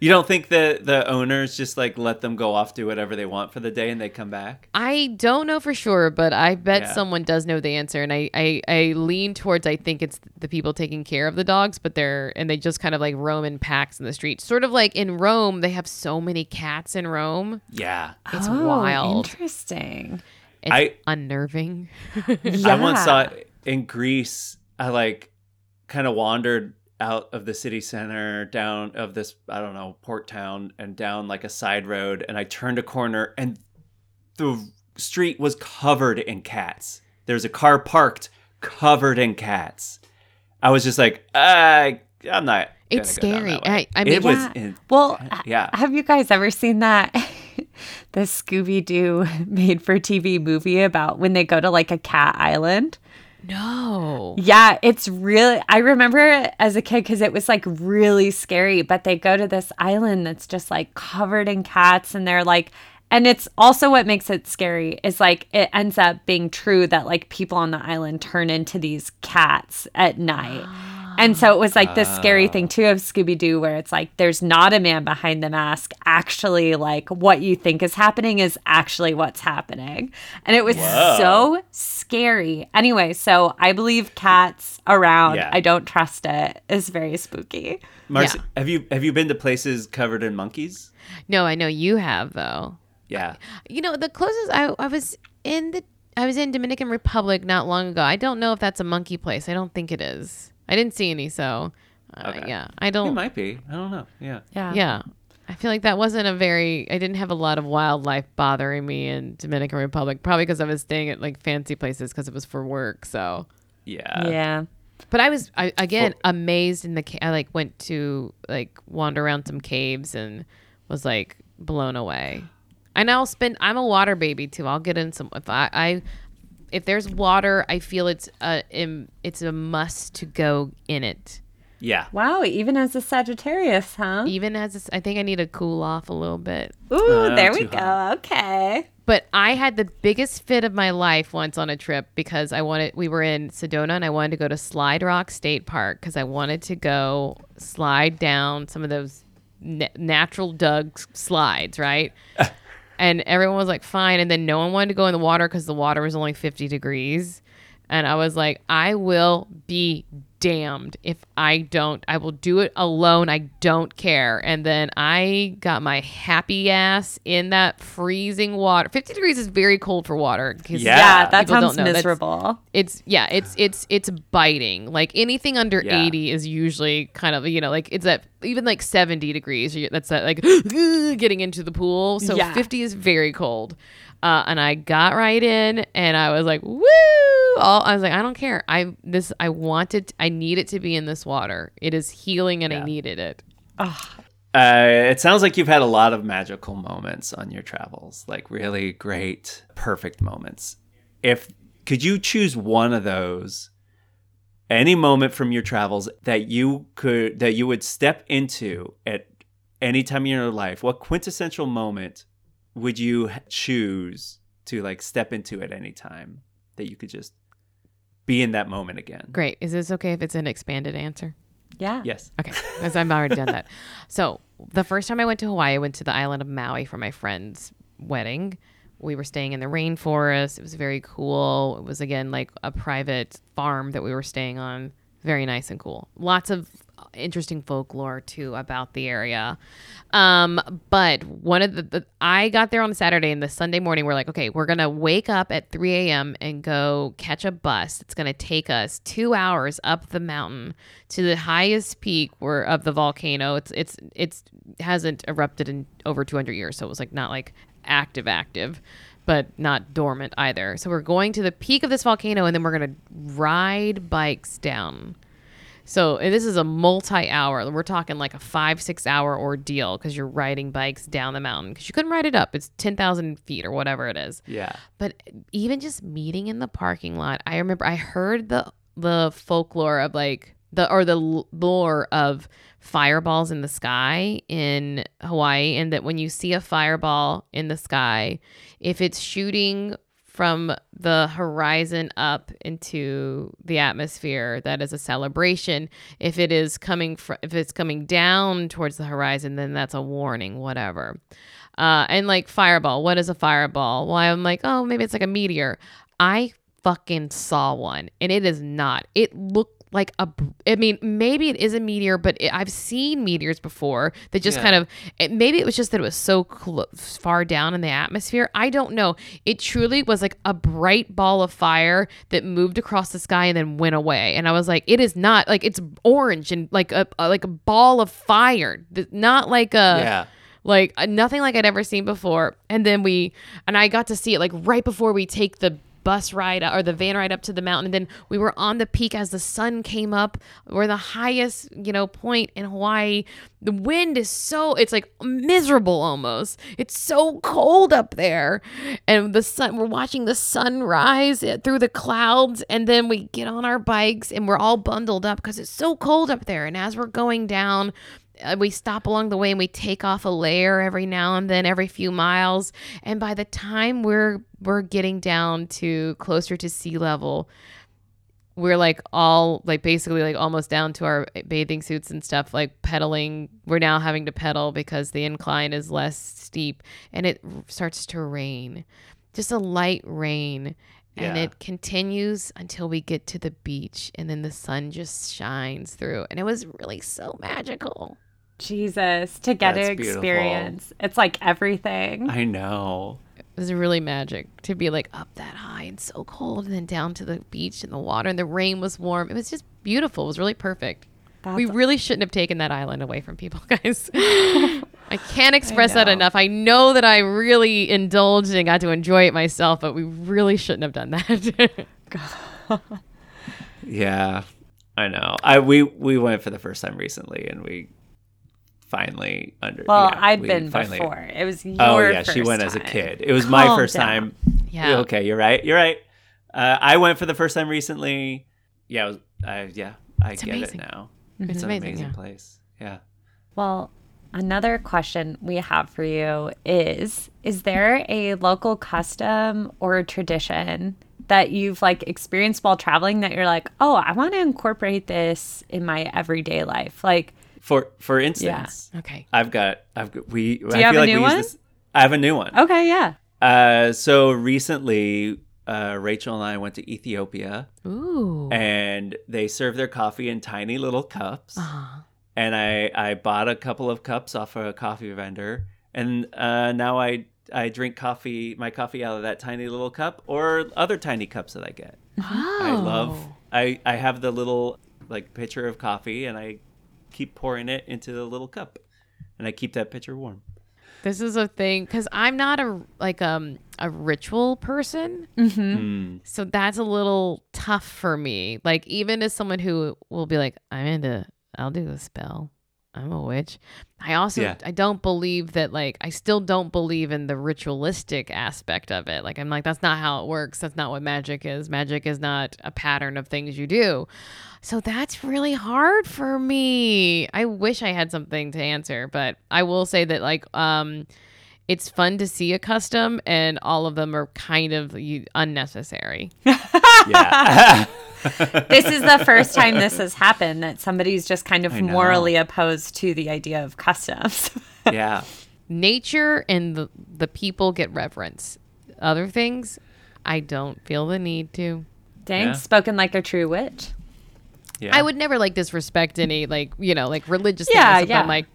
you don't think that the owners just like let them go off do whatever they want for the day and they come back? I don't know for sure, but I bet Yeah. someone does know the answer, and I, I I lean towards I think it's the people taking care of the dogs, but they're and they just kind of like roam in packs in the streets, sort of like in Rome. They have so many cats in Rome. Yeah. It's Oh, wild. Interesting. It's I- unnerving. I once saw in Greece. I like kind of wandered out of the city center down of this I don't know port town and down like a side road and I turned a corner and the street was covered in cats. There's a car parked covered in cats. I was just like, I I'm not. It's scary. I, I mean, it was. Yeah. in- Well, yeah. have you guys ever seen that the Scooby Doo made for TV movie about when they go to like a cat island? No. Yeah, it's really. I remember it as a kid because it was like really scary. But they go to this island that's just like covered in cats, and they're like, and it's also what makes it scary is like it ends up being true that like people on the island turn into these cats at night. Ah. And so it was like this scary ah. thing too of Scooby Doo, where it's like there's not a man behind the mask. Actually, like what you think is happening is actually what's happening. And it was Whoa. so scary. Anyway, so I believe cats around. Yeah. I don't trust it. It's very spooky. Marcy, Yeah. have you have you been to places covered in monkeys? No, I know you have though. Yeah. You know, the closest I, I was in the I was in Dominican Republic not long ago. I don't know if that's a monkey place. I don't think it is. I didn't see any, so uh, Okay. yeah, I don't. It might be. I don't know. Yeah. Yeah. Yeah, I feel like that wasn't a very. I didn't have a lot of wildlife bothering me in Dominican Republic. Probably because I was staying at like fancy places because it was for work. So, Yeah. yeah. but I was I, again amazed in the. Ca- I like went to like wander around some caves and was like blown away. And I'll spend. I'm a water baby too. I'll get in some. If I, I if there's water, I feel it's a it's a must to go in it. Yeah. Wow. Even as a Sagittarius, huh? Even as it's- I think I need to cool off a little bit. Ooh, Uh, there we go. hot. Okay. But I had the biggest fit of my life once on a trip because I wanted. We were in Sedona and I wanted to go to Slide Rock State Park because I wanted to go slide down some of those na- natural dug slides, right? and everyone was like, "Fine," and then no one wanted to go in the water because the water was only fifty degrees, and I was like, "I will be damned if I don't. I will do it alone. I don't care. And then I got my happy ass in that freezing water. 50 degrees is very cold for water. 'cause Yeah. Yeah, that people don't sounds know. That's- miserable. It's yeah, it's it's it's biting. Like anything under Yeah. 80 is usually kind of, you know, like it's at even like 70 degrees. That's that like getting into the pool. So Yeah. 50 is very cold. Uh, and I got right in and I was like, woo! All, I was like, I don't care. I this I wanted I needed to be in this water. It is healing and I needed it. Uh, it sounds like you've had a lot of magical moments on your travels, like really great, perfect moments. If could you choose one of those, any moment from your travels that you could that you would step into at any time in your life, what quintessential moment would you choose to like step into at any time that you could just be in that moment again? Great. Is this okay if it's an expanded answer? Yeah. Yes. Okay, because I've already done that. So the first time I went to Hawaii, I went to the island of Maui for my friend's wedding. We were staying in the rainforest. It was very cool. It was again like a private farm that we were staying on. Very nice and cool. Lots of interesting folklore too about the area. Um, but one of the, the I got there on Saturday and the Sunday morning we're like, okay, we're gonna wake up at 3 a.m. and go catch a bus. It's gonna take us two hours up the mountain to the highest peak where of the volcano. It's it's it's hasn't erupted in over 200 years, so it was like not like active active but not dormant either. So we're going to the peak of this volcano and then we're going to ride bikes down. So and this is a multi-hour. We're talking like a five, six-hour ordeal because you're riding bikes down the mountain because you couldn't ride it up. It's ten thousand feet or whatever it is. Yeah. But even just meeting in the parking lot, I remember I heard the the folklore of like the or the lore of fireballs in the sky in Hawaii, and that when you see a fireball in the sky, if it's shooting from the horizon up into the atmosphere that is a celebration. If it is coming fr- if it's coming down towards the horizon then that's a warning whatever. Uh, and like fireball. What is a fireball? Well i'm like oh maybe it's like a meteor. I fucking saw one and it is not. It looked like a i mean maybe it is a meteor but it, i've seen meteors before that just Yeah. kind of it, maybe it was just that it was so clo- far down in the atmosphere i don't know it truly was like a bright ball of fire that moved across the sky and then went away and i was like it is not like it's orange and like a, a like a ball of fire not like a yeah. like uh, nothing like I'd ever seen before. And then we, and I got to see it like right before we take the bus ride or the van ride up to the mountain. And then we were on the peak as the sun came up. We're the highest, you know, point in Hawaii. The wind is so, it's like miserable almost. It's so cold up there. And the sun, we're watching the sun rise through the clouds. And then we get on our bikes and we're all bundled up because it's so cold up there. And as we're going down, Uh, we stop along the way and we take off a layer every now and then every few miles. And by the time we're we're getting down to closer to sea level we're like all like basically like almost down to our bathing suits and stuff like pedaling. We're now having to pedal because the incline is less steep and it starts to rain. Just a light rain. And Yeah. it continues until we get to the beach and then the sun just shines through. And it was really so magical Jesus, to get That's to beautiful. experience. It's like everything. I know. It was really magic to be like up that high and so cold, and then down to the beach and the water, and the rain was warm. It was just beautiful. It was really perfect. we really shouldn't have taken that island away from people, guys. I can't express that enough. I know that I really indulged and got to enjoy it myself, but we really shouldn't have done that. Yeah, I know. I we we went for the first time recently, and we finally under. Well, yeah, I've we been finally- before. It was your Oh yeah, she first went as a kid. It was my first down. time. Yeah. Okay, you're right. You're right. Uh, I went for the first time recently. Yeah, was, I, yeah, I get amazing. it now. It's It's an amazing, amazing yeah. place. Yeah. Well, another question we have for you is Is there a local custom or tradition that you've like experienced while traveling that you're like, oh, I want to incorporate this in my everyday life? Like, For for instance, yeah. okay. I've got I've got, we. Do you have a new one? I have a new one. okay, yeah. Uh, so recently, uh, Rachel and I went to Ethiopia, Ooh. and they serve their coffee in tiny little cups. Uh-huh. And I I bought a couple of cups off a coffee vendor, and uh, now I I drink coffee my coffee out of that tiny little cup or other tiny cups that I get. I love Oh. I I have the little like pitcher of coffee, and I keep pouring it into the little cup, and I keep that pitcher warm. This is a thing because I'm not a like um a ritual person, Mm. so that's a little tough for me. Like even as someone who will be like, I'm into, I'll do the spell. I'm a witch. I also Yeah. I don't believe that like I still don't believe in the ritualistic aspect of it. Like I'm like that's not how it works. That's not what magic is. Magic is not a pattern of things you do. So that's really hard for me. I wish I had something to answer, but I will say that like um it's fun to see a custom and all of them are kind of unnecessary. Yeah. this is the first time this has happened that somebody's just kind of morally opposed to the idea of customs. yeah. nature and the, the people get reverence. Other things, I don't feel the need to. Dang, Yeah. spoken like a true witch. Yeah. I would never like disrespect any like you know like religious Yeah, things. but yeah. I'm like,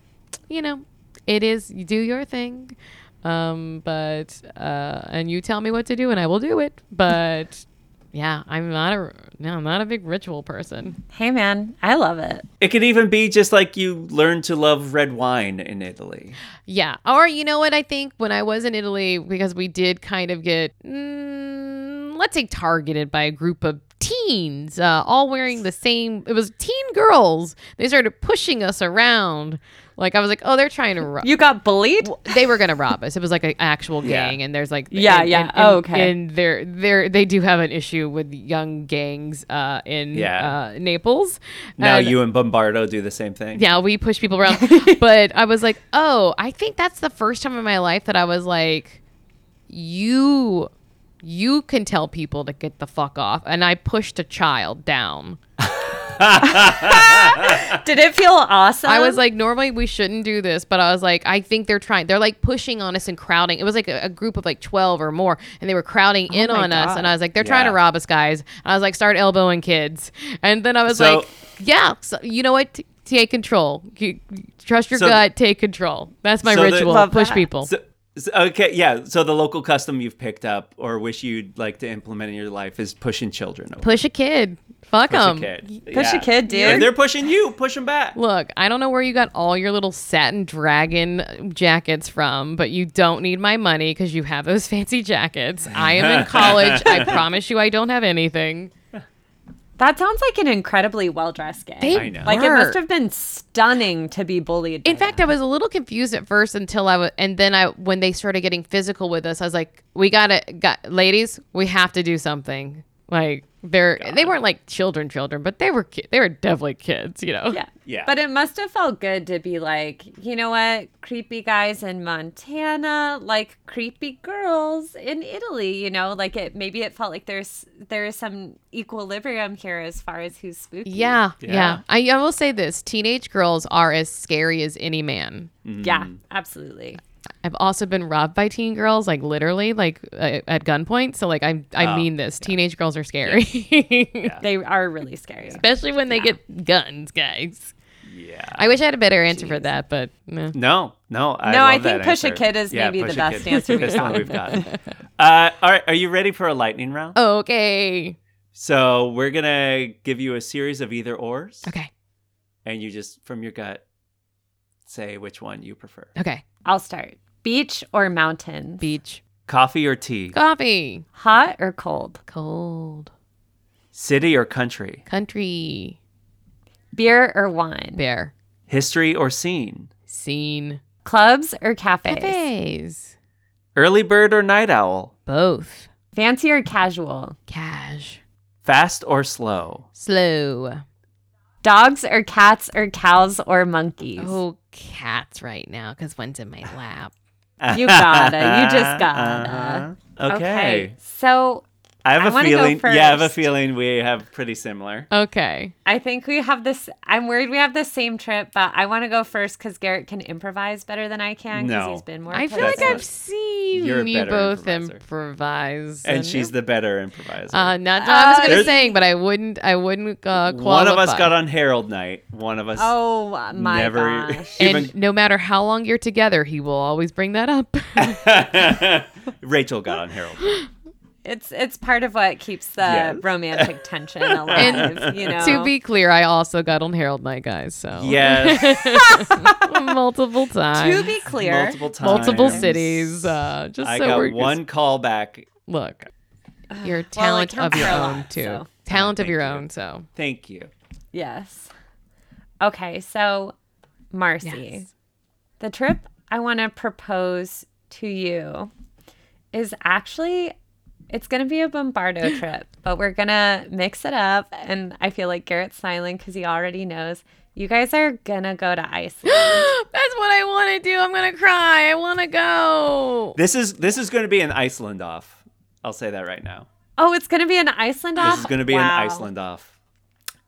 you know, it is you do your thing, um, but uh, and you tell me what to do and I will do it. But yeah, I'm not a no, I'm not a big ritual person. Hey, man, I love it. It could even be just like you learn to love red wine in Italy. Yeah. Or you know what I think when I was in Italy because we did kind of get mm, let's say targeted by a group of teens uh, all wearing the same it was teen girls. They started pushing us around. Like I was like, "Oh, they're trying to rob You got bullied? they were gonna rob us. It was like an actual Yeah. gang, and there's like Yeah, and- yeah. and- Oh, okay. And they're they're they do have an issue with young gangs uh, in Yeah. uh, Naples. Now And- you and Bombardo do the same thing. yeah, we push people around. but I was like, oh, I think that's the first time in my life that I was like, you, you can tell people to get the fuck off, and I pushed a child down. Did it feel awesome? I was like, normally we shouldn't do this, but I was like, I think they're trying. They're like pushing on us and crowding. It was like a, a group of like twelve or more, and they were crowding oh in my on us. And I was like, they're trying to rob us, guys. And I was like, start elbowing kids. And then I was So- like, yeah, so, you know what? T- take control. You- trust your So- gut. Take control. That's my So the- ritual. Love Push that. people. So, so- okay, yeah. So the local custom you've picked up or wish you'd like to implement in your life is pushing children over. Push a kid. Fuck them. Push a them. kid. Push a kid, dude. If they're pushing you, push them back. Look, I don't know where you got all your little satin dragon jackets from, but you don't need my money because you have those fancy jackets. I am in college. I promise you, I don't have anything. That sounds like an incredibly well dressed gang. They I know. Like it were. must have been stunning to be bullied. In by fact, I was a little confused at first until I was, and then I, when they started getting physical with us, I was like, "We gotta, got ladies, we have to do something." Like they're, oh they weren't like children, children, but they were, ki- they were definitely kids, you know. Yeah. Yeah. But it must have felt good to be like, you know what? Creepy guys in Montana, like creepy girls in Italy, you know? Like it maybe it felt like there's there is some equilibrium here as far as who's spooky. Yeah, yeah. Yeah. I, I will say this: teenage girls are as scary as any man. Yeah, absolutely. I've also been robbed by teen girls, like literally, like uh, at gunpoint. So, like, I I Oh, mean this: teenage girls are scary, They are really scary. especially when they get guns, guys. Yeah. I wish I had a better answer for that, but no. no, no. I No, I love that think push a kid is maybe the best kid. answer we've Best one we've gotten. gotten. Uh, all right, are you ready for a lightning round? Okay, So we're gonna give you a series of either ors, okay, and you just from your gut say which one you prefer: okay. I'll start. Beach or mountains? Beach, coffee or tea, coffee, Hot or cold? cold, city or country, country, Beer or wine? Beer. history or scene, scene, Clubs or cafes? cafes, early bird or night owl, both, Fancy or casual? cash, fast or slow. slow. Dogs or cats or cows or monkeys? Oh, cats right now because one's in my lap. You gotta. You just gotta. Uh-huh. Okay. So I have I a feeling. Yeah, I have a feeling we have pretty similar. Okay. I think we have this. I'm worried we have the same trip, but I want to go first because Garrett can improvise better than I can. 'cause No. he's been more. I feel like I've seen You're you both improvise, And she's the better improviser. Uh, not what I was gonna There's- say, but I wouldn't. I wouldn't uh, qualify. one of us got on Harold Night. One of us Oh my never gosh! and no matter how long you're together, he will always bring that up. Rachel got on Herald. It's it's part of what keeps the Yes. romantic tension alive. you know. to be clear, I also got on Harold Night, guys. So Yes, multiple times, To be clear, multiple times. multiple cities. Uh, just I so got one call back. look. Your well, talent of your own lot, too. so. Talent of your you. own. So Thank you. Yes. Okay, so Marcy, Yes. the trip I want to propose to you is actually it's going to be a Bombardo trip, but we're going to mix it up and I feel like Garrett's smiling cuz he already knows. You guys are going to go to Iceland. that's what I want to do. I'm gonna cry. I want to go. This is this is going to be an Iceland off. I'll say that right now. oh, it's going to be an Iceland off. This is going to be Wow. an Iceland off.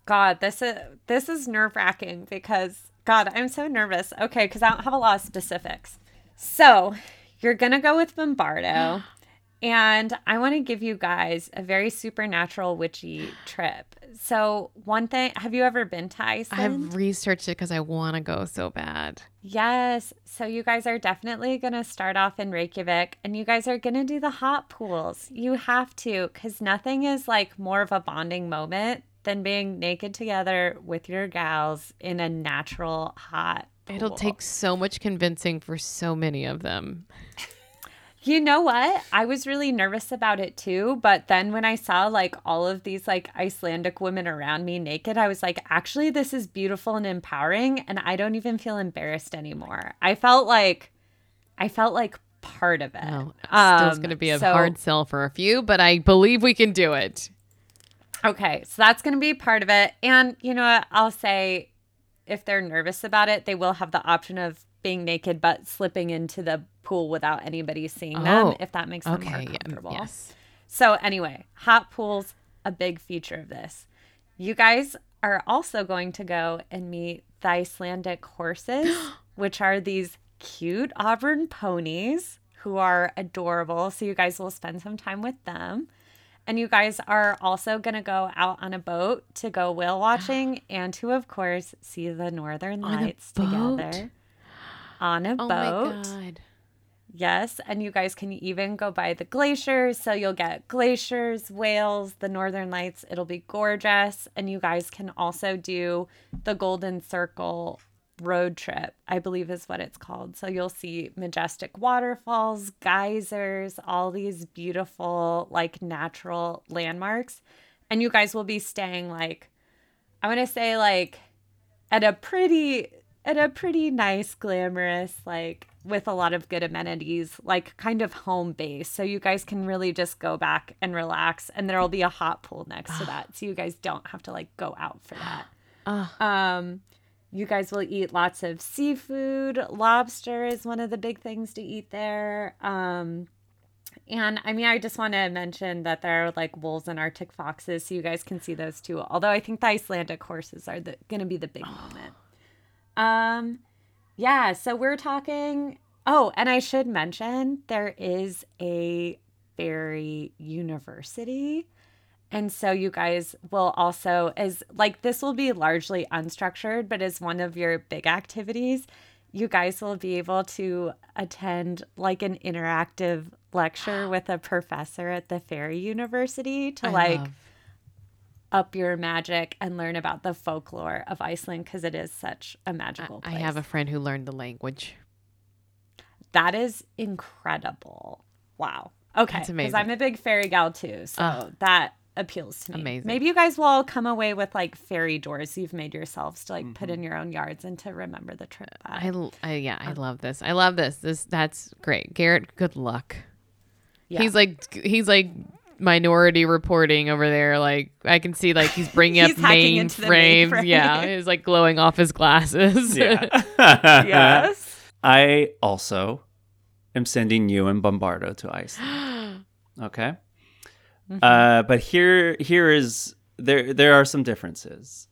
God, this is this is nerve wracking because God, I'm so nervous. Okay, because I don't have a lot of specifics. So you're gonna go with Bombardo, and I want to give you guys a very supernatural witchy trip. So one thing, have you ever been to Iceland? I've researched it because I want to go so bad. Yes. So you guys are definitely going to start off in Reykjavik and you guys are going to do the hot pools. You have to cuz nothing is like more of a bonding moment than being naked together with your gals in a natural hot It'll take so much convincing for so many of them. You know what? I was really nervous about it too, but then when I saw like all of these like Icelandic women around me naked, I was like, actually this is beautiful and empowering and I don't even feel embarrassed anymore. I felt like I felt like part of it. Still Um, going to be a so- hard sell for a few, but I believe we can do it. Okay, so that's going to be part of it. And you know what? I'll say if they're nervous about it, they will have the option of being naked but slipping into the pool without anybody seeing them Oh, if that makes them Okay. more Yeah, comfortable. yes. So anyway, hot pools a big feature of this. You guys are also going to go and meet the Icelandic horses, which are these cute auburn ponies who are adorable. So you guys will spend some time with them. And you guys are also going to go out on a boat to go whale watching and to, of course, see the northern On lights together. On a Oh boat. my god. Yes, and you guys can even go by the glaciers. So you'll get glaciers, whales, the northern lights. It'll be gorgeous. And you guys can also do the Golden Circle road trip, I believe is what it's called. So you'll see majestic waterfalls, geysers, all these beautiful, like natural landmarks. And you guys will be staying like, I want to say like at a pretty at a pretty nice glamorous like with a lot of good amenities like kind of home base. So you guys can really just go back and relax and there'll be a hot pool next to that so you guys don't have to like go out for that. Um you guys will eat lots of seafood. Lobster is one of the big things to eat there. Um and I mean, I just want to mention that there are like wolves and Arctic foxes, so you guys can see those too. Although I think the Icelandic horses are the, going to be the big moment. Um, yeah. So we're talking. Oh, and I should mention there is a fairy university. And so you guys will also as like this will be largely unstructured, but as one of your big activities, you guys will be able to attend like an interactive lecture with a professor at the Fairy University to I like love- up your magic and learn about the folklore of Iceland because it is such a magical place. I have a friend who learned the language. that is incredible. Wow. Okay. That's Because amazing. I'm a big fairy gal too. So Ugh. that appeals to me. Amazing. Maybe you guys will all come away with like fairy doors you've made yourselves to like put mm-hmm. in your own yards and to remember the trip uh, back. I, l- I- yeah, I um, love this. I love this. This that's great. Garrett, good luck. Yeah. He's like he's like minority reporting over there. Like I can see like he's bringing up He's hacking into the mainframes. Yeah, he's like glowing off his glasses. Yeah. yes. I also am sending you and Bombardo to Iceland. Okay. Uh, but here here is there there are some differences.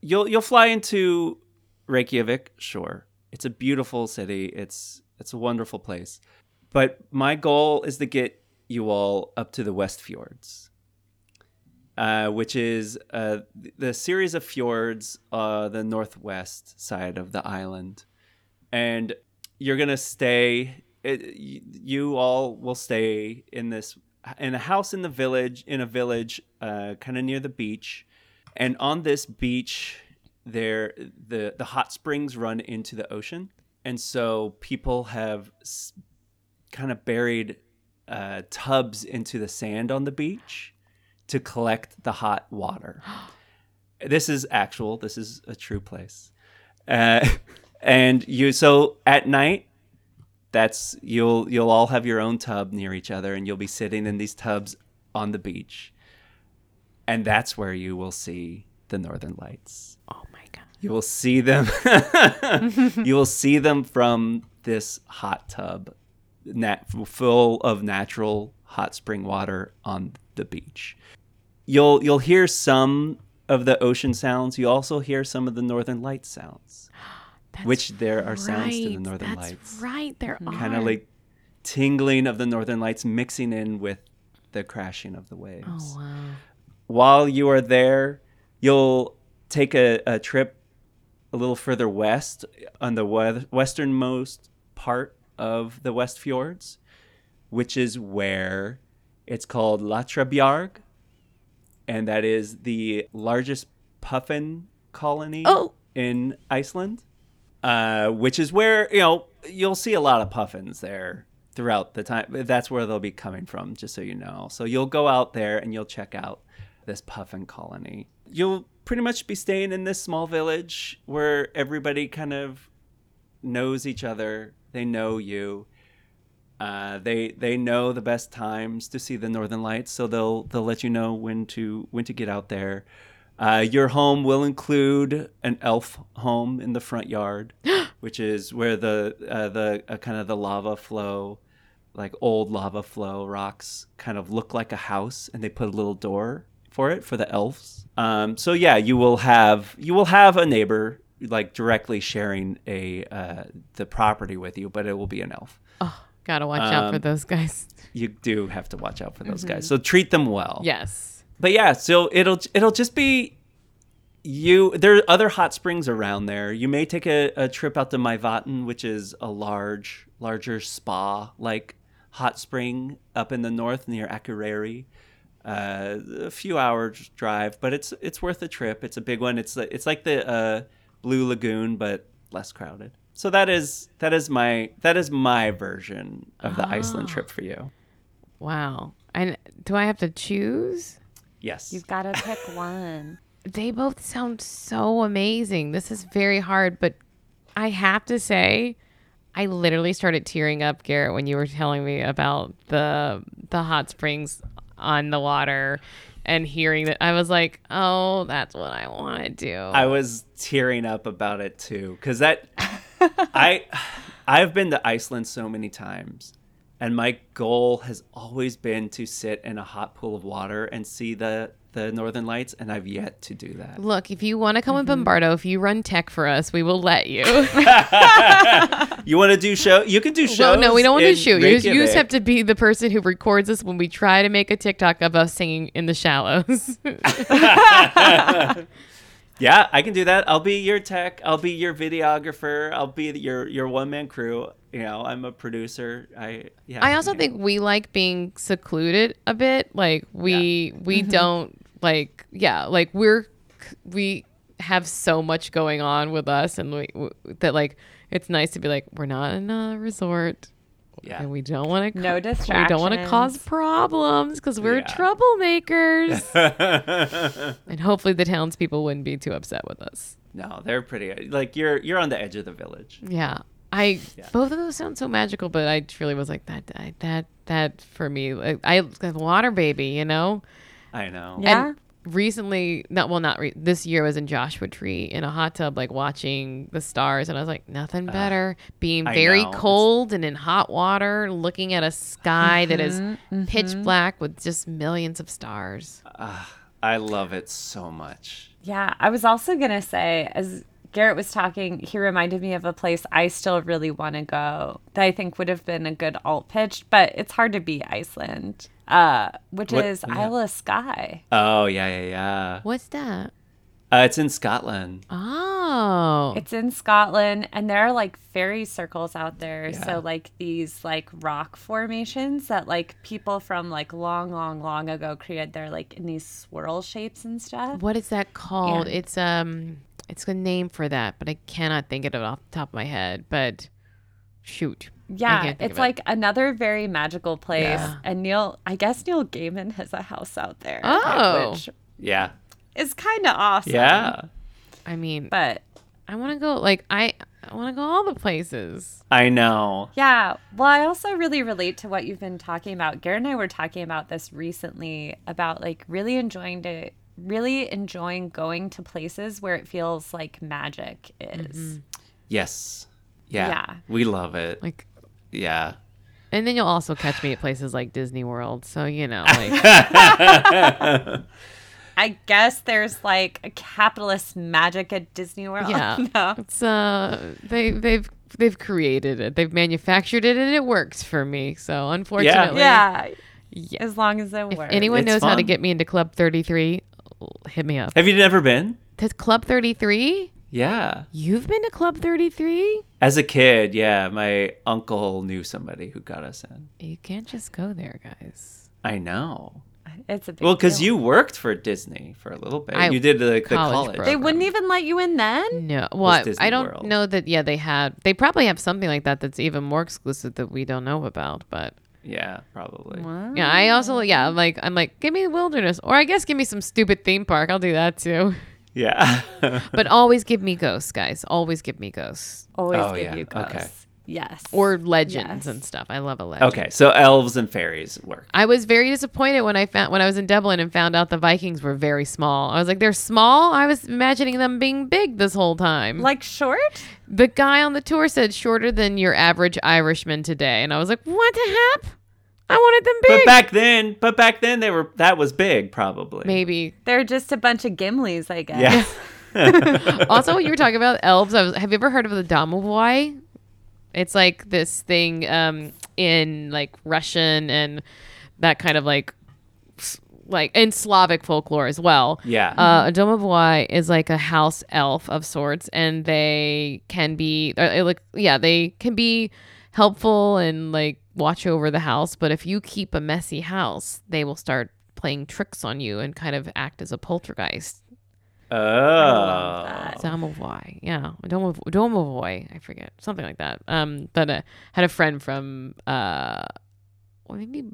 You'll you'll fly into Reykjavik, sure. It's a beautiful city. It's it's a wonderful place. But my goal is to get you all up to the West Fjords, uh, which is uh, the series of fjords, uh, the northwest side of the island, and you're gonna stay. It, you all will stay in this in a house in the village, in a village, uh, kind of near the beach, and on this beach, there the the hot springs run into the ocean, and so people have s- kind of buried uh, tubs into the sand on the beach to collect the hot water. this is actual. This is a true place. Uh, and you so at night that's you'll you'll all have your own tub near each other and you'll be sitting in these tubs on the beach. And that's where you will see the northern lights. Oh my god. You will see them. you will see them from this hot tub, nat- full of natural hot spring water on the beach. You'll you'll hear some of the ocean sounds. You also hear some of the northern light sounds, That's which there are sounds to the northern That's lights. Right, there are. Kind of like tingling of the northern lights mixing in with the crashing of the waves Oh wow. while you are there, you'll take a, a trip a little further west on the we- westernmost part of the West Fjords, which is where it's called Latrabjarg, and that is the largest puffin colony Oh. in Iceland, uh, which is where you know you'll see a lot of puffins there throughout the time. That's where they'll be coming from, just so you know. So you'll go out there and you'll check out this puffin colony. You'll pretty much be staying in this small village where everybody kind of knows each other. They know you. Uh, they they know the best times to see the northern lights, so they'll they'll let you know when to when to get out there. Uh, your home will include an elf home in the front yard, which is where the uh, the uh, kind of the lava flow, like old lava flow rocks, kind of look like a house, and they put a little door for it for the elves. Um, so yeah, you will have you will have a neighbor like directly sharing a uh, the property with you, but it will be an elf. Oh, gotta watch out for Um, those guys. You do have to watch out for those guys. So treat them well. Yes. But yeah, so it'll it'll just be you. There are other hot springs around there. You may take a, a trip out to Mývatn, which is a large, larger spa like hot spring up in the north near Akureyri. Uh, a few hours drive, but it's it's worth a trip. It's a big one. It's it's like the uh, Blue Lagoon, but less crowded. So that is that is my that is my version of the Iceland trip for you. Wow. And do I have to choose? Yes. You've got to pick one. They both sound so amazing. This is very hard, but I have to say, I literally started tearing up, Garrett, when you were telling me about the the hot springs on the water and hearing that. I was like, oh, that's what I want to do. I was tearing up about it too because that I I've been to Iceland so many times, and my goal has always been to sit in a hot pool of water and see the the northern lights, and I've yet to do that. Look, if you want to come Mm-hmm. with Bombardo, if you run tech for us, we will let you. You want to do show? You can do shows. well, no, we don't want to shoot. You just, you just have to be the person who records us when we try to make a TikTok of us singing in the shallows. Yeah, I can do that. I'll be your tech. I'll be your videographer. I'll be your your one man crew. You know, I'm a producer. I yeah. I also yeah. think we like being secluded a bit. Like we we don't like yeah, like we're we have so much going on with us and we, w that like it's nice to be like we're not in a resort yeah. and we don't want to No we don't want to cause problems because we're Yeah. troublemakers and hopefully the townspeople wouldn't be too upset with us. no, they're pretty. Like you're you're on the edge of the village. Yeah. I Yeah. both of those sound so magical, but I truly was like that that that that for me like I the water baby, you know. I know. Yeah. recently, not well, not re- this year was in Joshua Tree in a hot tub, like watching the stars, and I was like, nothing better. Being I very know. It's- cold and in hot water, looking at a sky that is Mm-hmm, pitch black with just millions of stars. I love it so much. Yeah, I was also gonna say, as Garrett was talking, he reminded me of a place I still really want to go that I think would have been a good alt pitch, but it's hard to beat Iceland, uh, which What- is yeah. Isle of Skye. Oh yeah, yeah, yeah. What's that? Uh, it's in Scotland. Oh, It's in Scotland, and there are like fairy circles out there. Yeah. So like these like rock formations that like people from like long, long, long ago created. They're like in these swirl shapes and stuff. what is that called? Yeah. It's um, it's a name for that, but I cannot think of it off the top of my head. But shoot, I Yeah, it's of it. like another very magical place. Yeah. And Neil, I guess Neil Gaiman has a house out there, Oh. which Yeah, is kind of awesome. yeah. I mean, But I want to go. Like I, I want to go all the places. I know. yeah, well, I also really relate to what you've been talking about. Garrett and I were talking about this recently about like really enjoying to really enjoying going to places where it feels like magic is. Mm-hmm. Yes. Yeah. Yeah. We love it. Like, Yeah. and then you'll also catch me at places like Disney World. So you know, like. I guess there's like a capitalist magic at Disney World. Yeah. no. It's uh they they've they've created it. They've manufactured it and it works for me. So unfortunately Yeah. yeah. As long as it If works. anyone It's knows how to get me into Club 33, hit me up. Have you never been? To Club 33? Yeah. You've been to Club 33? As a kid, yeah, my uncle knew somebody who got us in. You can't just go there, guys. I know. it's a big Well, because you worked for Disney for a little bit. I- you did the, the college college. program. they wouldn't even let you in then. No. Well, I, I don't World. know that yeah, they had they probably have something like that that's even more exclusive that we don't know about, but Yeah, probably. yeah, I also yeah, I'm like I'm like give me the wilderness or I guess give me some stupid theme park. I'll do that too. Yeah. But always give me ghosts, guys. Always give me ghosts Always Oh, give yeah. you ghosts. Okay. Yes. or legends Yes. and stuff. I love a legend. okay, so elves and fairies work. I was very disappointed when I found when I was in Dublin and found out the Vikings were very small. I was like, they're small. I was imagining them being big this whole time. like short? the guy on the tour said shorter than your average Irishman today, and I was like, what the heck? I wanted them big. But back then, but back then they were that was big probably. Maybe. They're just a bunch of Gimlis, I guess. Yeah. also, when you were talking about elves, I was, have you ever heard of the Domovoi? It's like this thing um, in like Russian and that kind of like like in Slavic folklore as well. Yeah. Uh, a domovoi is like a house elf of sorts, and they can be uh, like yeah, they can be helpful and like watch over the house. But if you keep a messy house, they will start playing tricks on you and kind of act as a poltergeist. oh. that. Domovoi, yeah, Domov- domovoi, I forget something like that. Um, but uh, had a friend from uh, well, maybe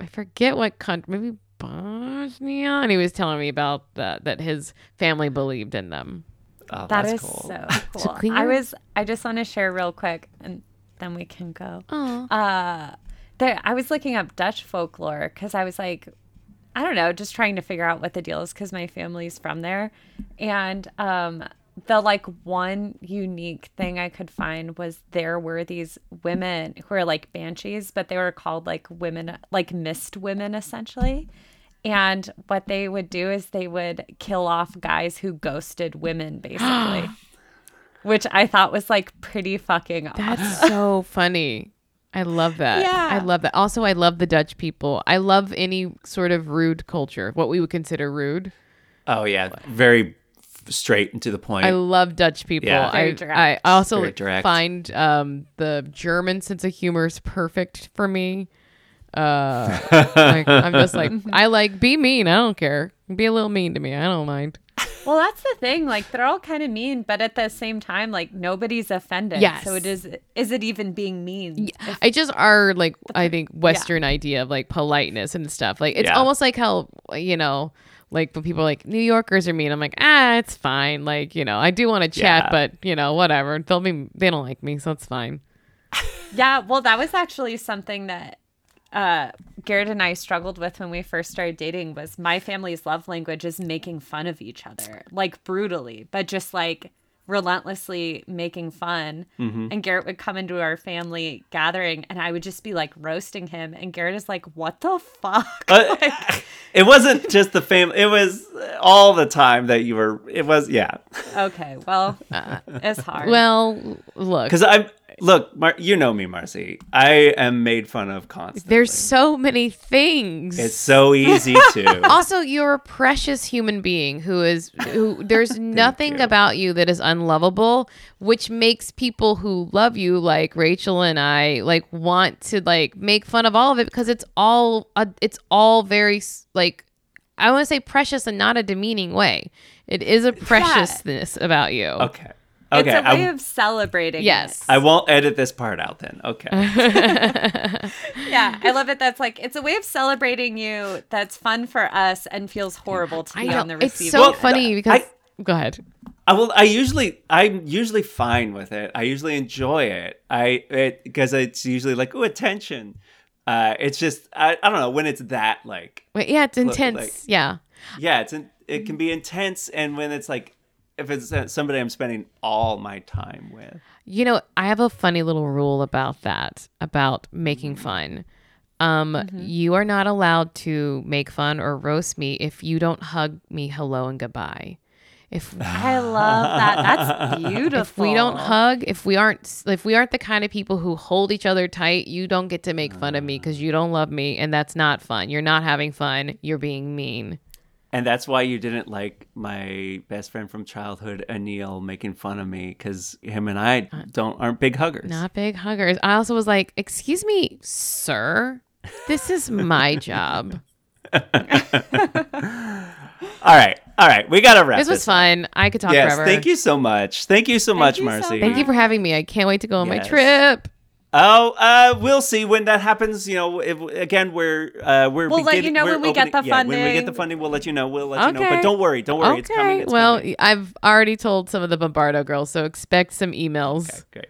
I forget what country, maybe Bosnia, and he was telling me about that that his family believed in them. Oh, that's cool. so cool. clean I was I just want to share real quick and then we can go. Oh, Uh there I was looking up Dutch folklore cuz I was like I don't know, just trying to figure out what the deal is cuz my family's from there. And um the like one unique thing I could find was there were these women who are like banshees, but they were called like women like mist women essentially. And what they would do is they would kill off guys who ghosted women basically. Which I thought was like pretty fucking awesome. that's so funny. I love that. Yeah. I love that. Also, I love the Dutch people. I love any sort of rude culture, what we would consider rude. Oh yeah, very straight and to the point. I love Dutch people. Yeah. Very I, direct. I also Very direct. find um, the German sense of humor is perfect for me. Uh, like, I'm just like I like be mean. I don't care. Be a little mean to me. I don't mind. Well, that's the thing. Like they're all kind of mean, but at the same time, like nobody's offended. Yes. So it is. Is it even being mean? Yeah. I just are like I think Western idea of like politeness and stuff. Like it's Yeah. almost like how you know. Like when people are like New Yorkers are mean, I'm like ah, it's fine. Like you know, I do want to chat, Yeah. but you know, whatever. They'll be they don't like me, so it's fine. Yeah. Well, that was actually something that uh, Garrett and I struggled with when we first started dating was my family's love language is making fun of each other, like brutally, but just like relentlessly making fun. And Garrett would come into our family gathering and I would just be like roasting him. And Garrett is like, what the fuck? Uh, Like, it wasn't just the family. It was all the time that you were. It was yeah. okay, well, it's hard. Well, look, Because I'm look, Mar- you know me, Marcy. I am made fun of constantly. there's so many things. It's so easy to. also, you're a precious human being who is who. There's nothing you. about you that is unlovable, which makes people who love you, like Rachel and I, like want to like make fun of all of it because it's all uh, it's all very like I want to say precious and not a demeaning way. It is a preciousness about you. Okay. It's a way I, of celebrating. Yes. I won't edit this part out then. Okay. Yeah, I love it. That's like, it's a way of celebrating you that's fun for us and feels horrible to be on the receiver. it's receiving so Well, funny I- because go ahead. I will. I usually. I'm usually fine with it. I usually enjoy it. I it because it's usually like oh attention. Uh, it's just I, I don't know when it's that like Wait, yeah, it's intense. like- yeah. yeah it's in, it can be intense and when it's like if it's uh, somebody I'm spending all my time with. You know, I have a funny little rule about that, about making fun. Um, you are not allowed to make fun or roast me if you don't hug me hello and goodbye. If I love that. That's beautiful. if we don't hug, if we aren't if we aren't the kind of people who hold each other tight, you don't get to make fun of me because you don't love me and that's not fun. You're not having fun. You're being mean. And that's why you didn't like my best friend from childhood, Anil, making fun of me because him and I don't aren't big huggers. Not big huggers. I also was like, "Excuse me, sir. This is my job." All right, all right, we gotta wrap This was fun. I could talk Yes, forever. thank you so much. Thank you so much, you so Marcy. Thank you for having me. I can't wait to go on my trip. Oh, uh, we'll see when that happens. You know, if, again, we're uh, we're We'll let you know when we get opening- the yeah, When we get funding. the funding, we'll let you know. We'll let you know. But don't worry, don't worry. It's coming. okay. It's well, coming. I've already told some of the Bombardo girls, so expect some emails. Okay. great.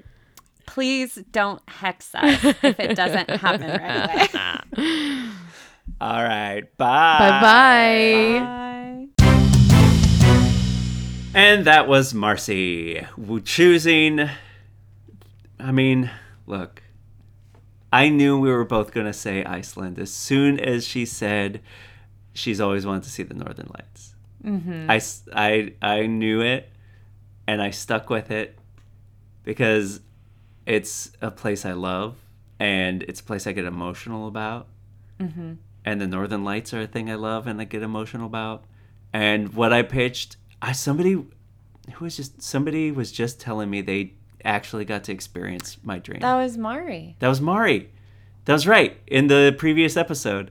Please don't hex us if it doesn't happen right away. All right. Bye. Bye bye. Bye. And that was Marcy w- choosing. I mean, look, I knew we were both going to say Iceland as soon as she said she's always wanted to see the Northern Lights. Mm-hmm. I, I, I knew it and I stuck with it because it's a place I love and it's a place I get emotional about. And the Northern Lights are a thing I love and I get emotional about. And what I pitched, I somebody who was just somebody was just telling me they actually got to experience my dream. That was Mari. That was Mari. That was right. In the previous episode,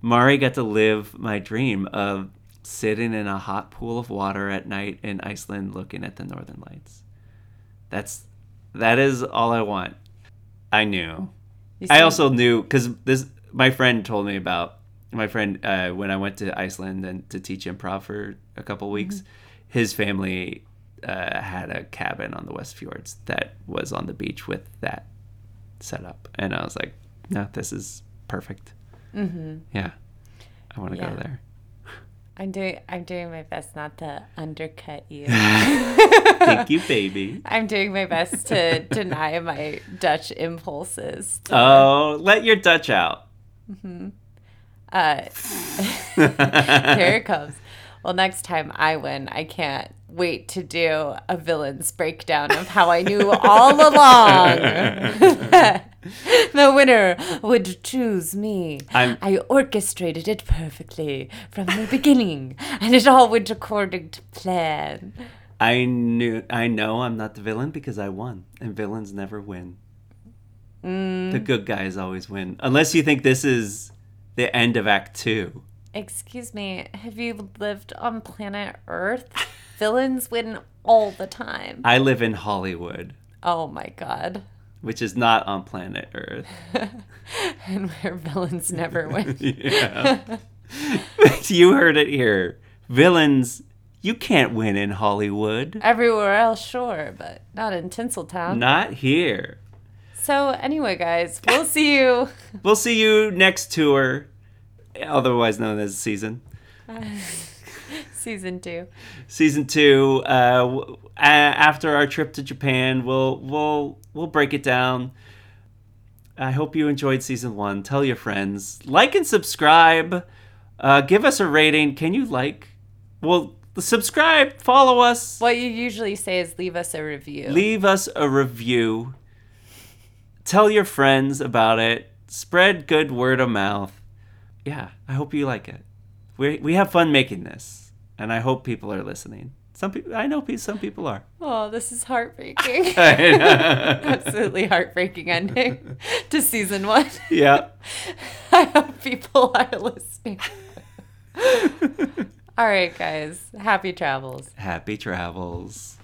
Mari got to live my dream of sitting in a hot pool of water at night in Iceland looking at the northern lights. That's that is all I want. I knew. I also knew cuz this my friend told me about my friend uh, when I went to Iceland and to teach improv for a couple weeks. His family uh, had a cabin on the West Fjords that was on the beach with that set up, and I was like, "No, this is perfect." Mm-hmm. Yeah, I want to Yeah. go there. I'm doing I'm doing my best not to undercut you. Thank you, baby. I'm doing my best to deny my Dutch impulses. Oh, let your Dutch out. Mm-hmm. Uh, here it comes. Well, next time I win, I can't wait to do a villain's breakdown of how I knew all along the winner would choose me. I'm- I orchestrated it perfectly from the beginning, and it all went according to plan. I knew. I know I'm not the villain because I won, and villains never win. The mm. good guys always win, unless you think this is the end of Act Two. Excuse me, have you lived on planet Earth? Villains win all the time. I live in Hollywood, Oh my god. which is not on planet Earth. And where villains never win. Yeah. you heard it here. Villains, you can't win in Hollywood. Everywhere else, sure, but not in Tinseltown. Not here. So anyway, guys, we'll see you. We'll see you next tour, otherwise known as season. Season two. Season two. Uh, after our trip to Japan, we'll we'll we'll break it down. I hope you enjoyed season one. Tell your friends, like and subscribe. Uh, give us a rating. Can you like? Well, subscribe, follow us. What you usually say is leave us a review. leave us a review tell your friends about it spread good word of mouth yeah i hope you like it we, we have fun making this and i hope people are listening some people i know some people are oh, this is heartbreaking. Absolutely heartbreaking ending to season one. yeah I hope people are listening. All right, guys. Happy travels. happy travels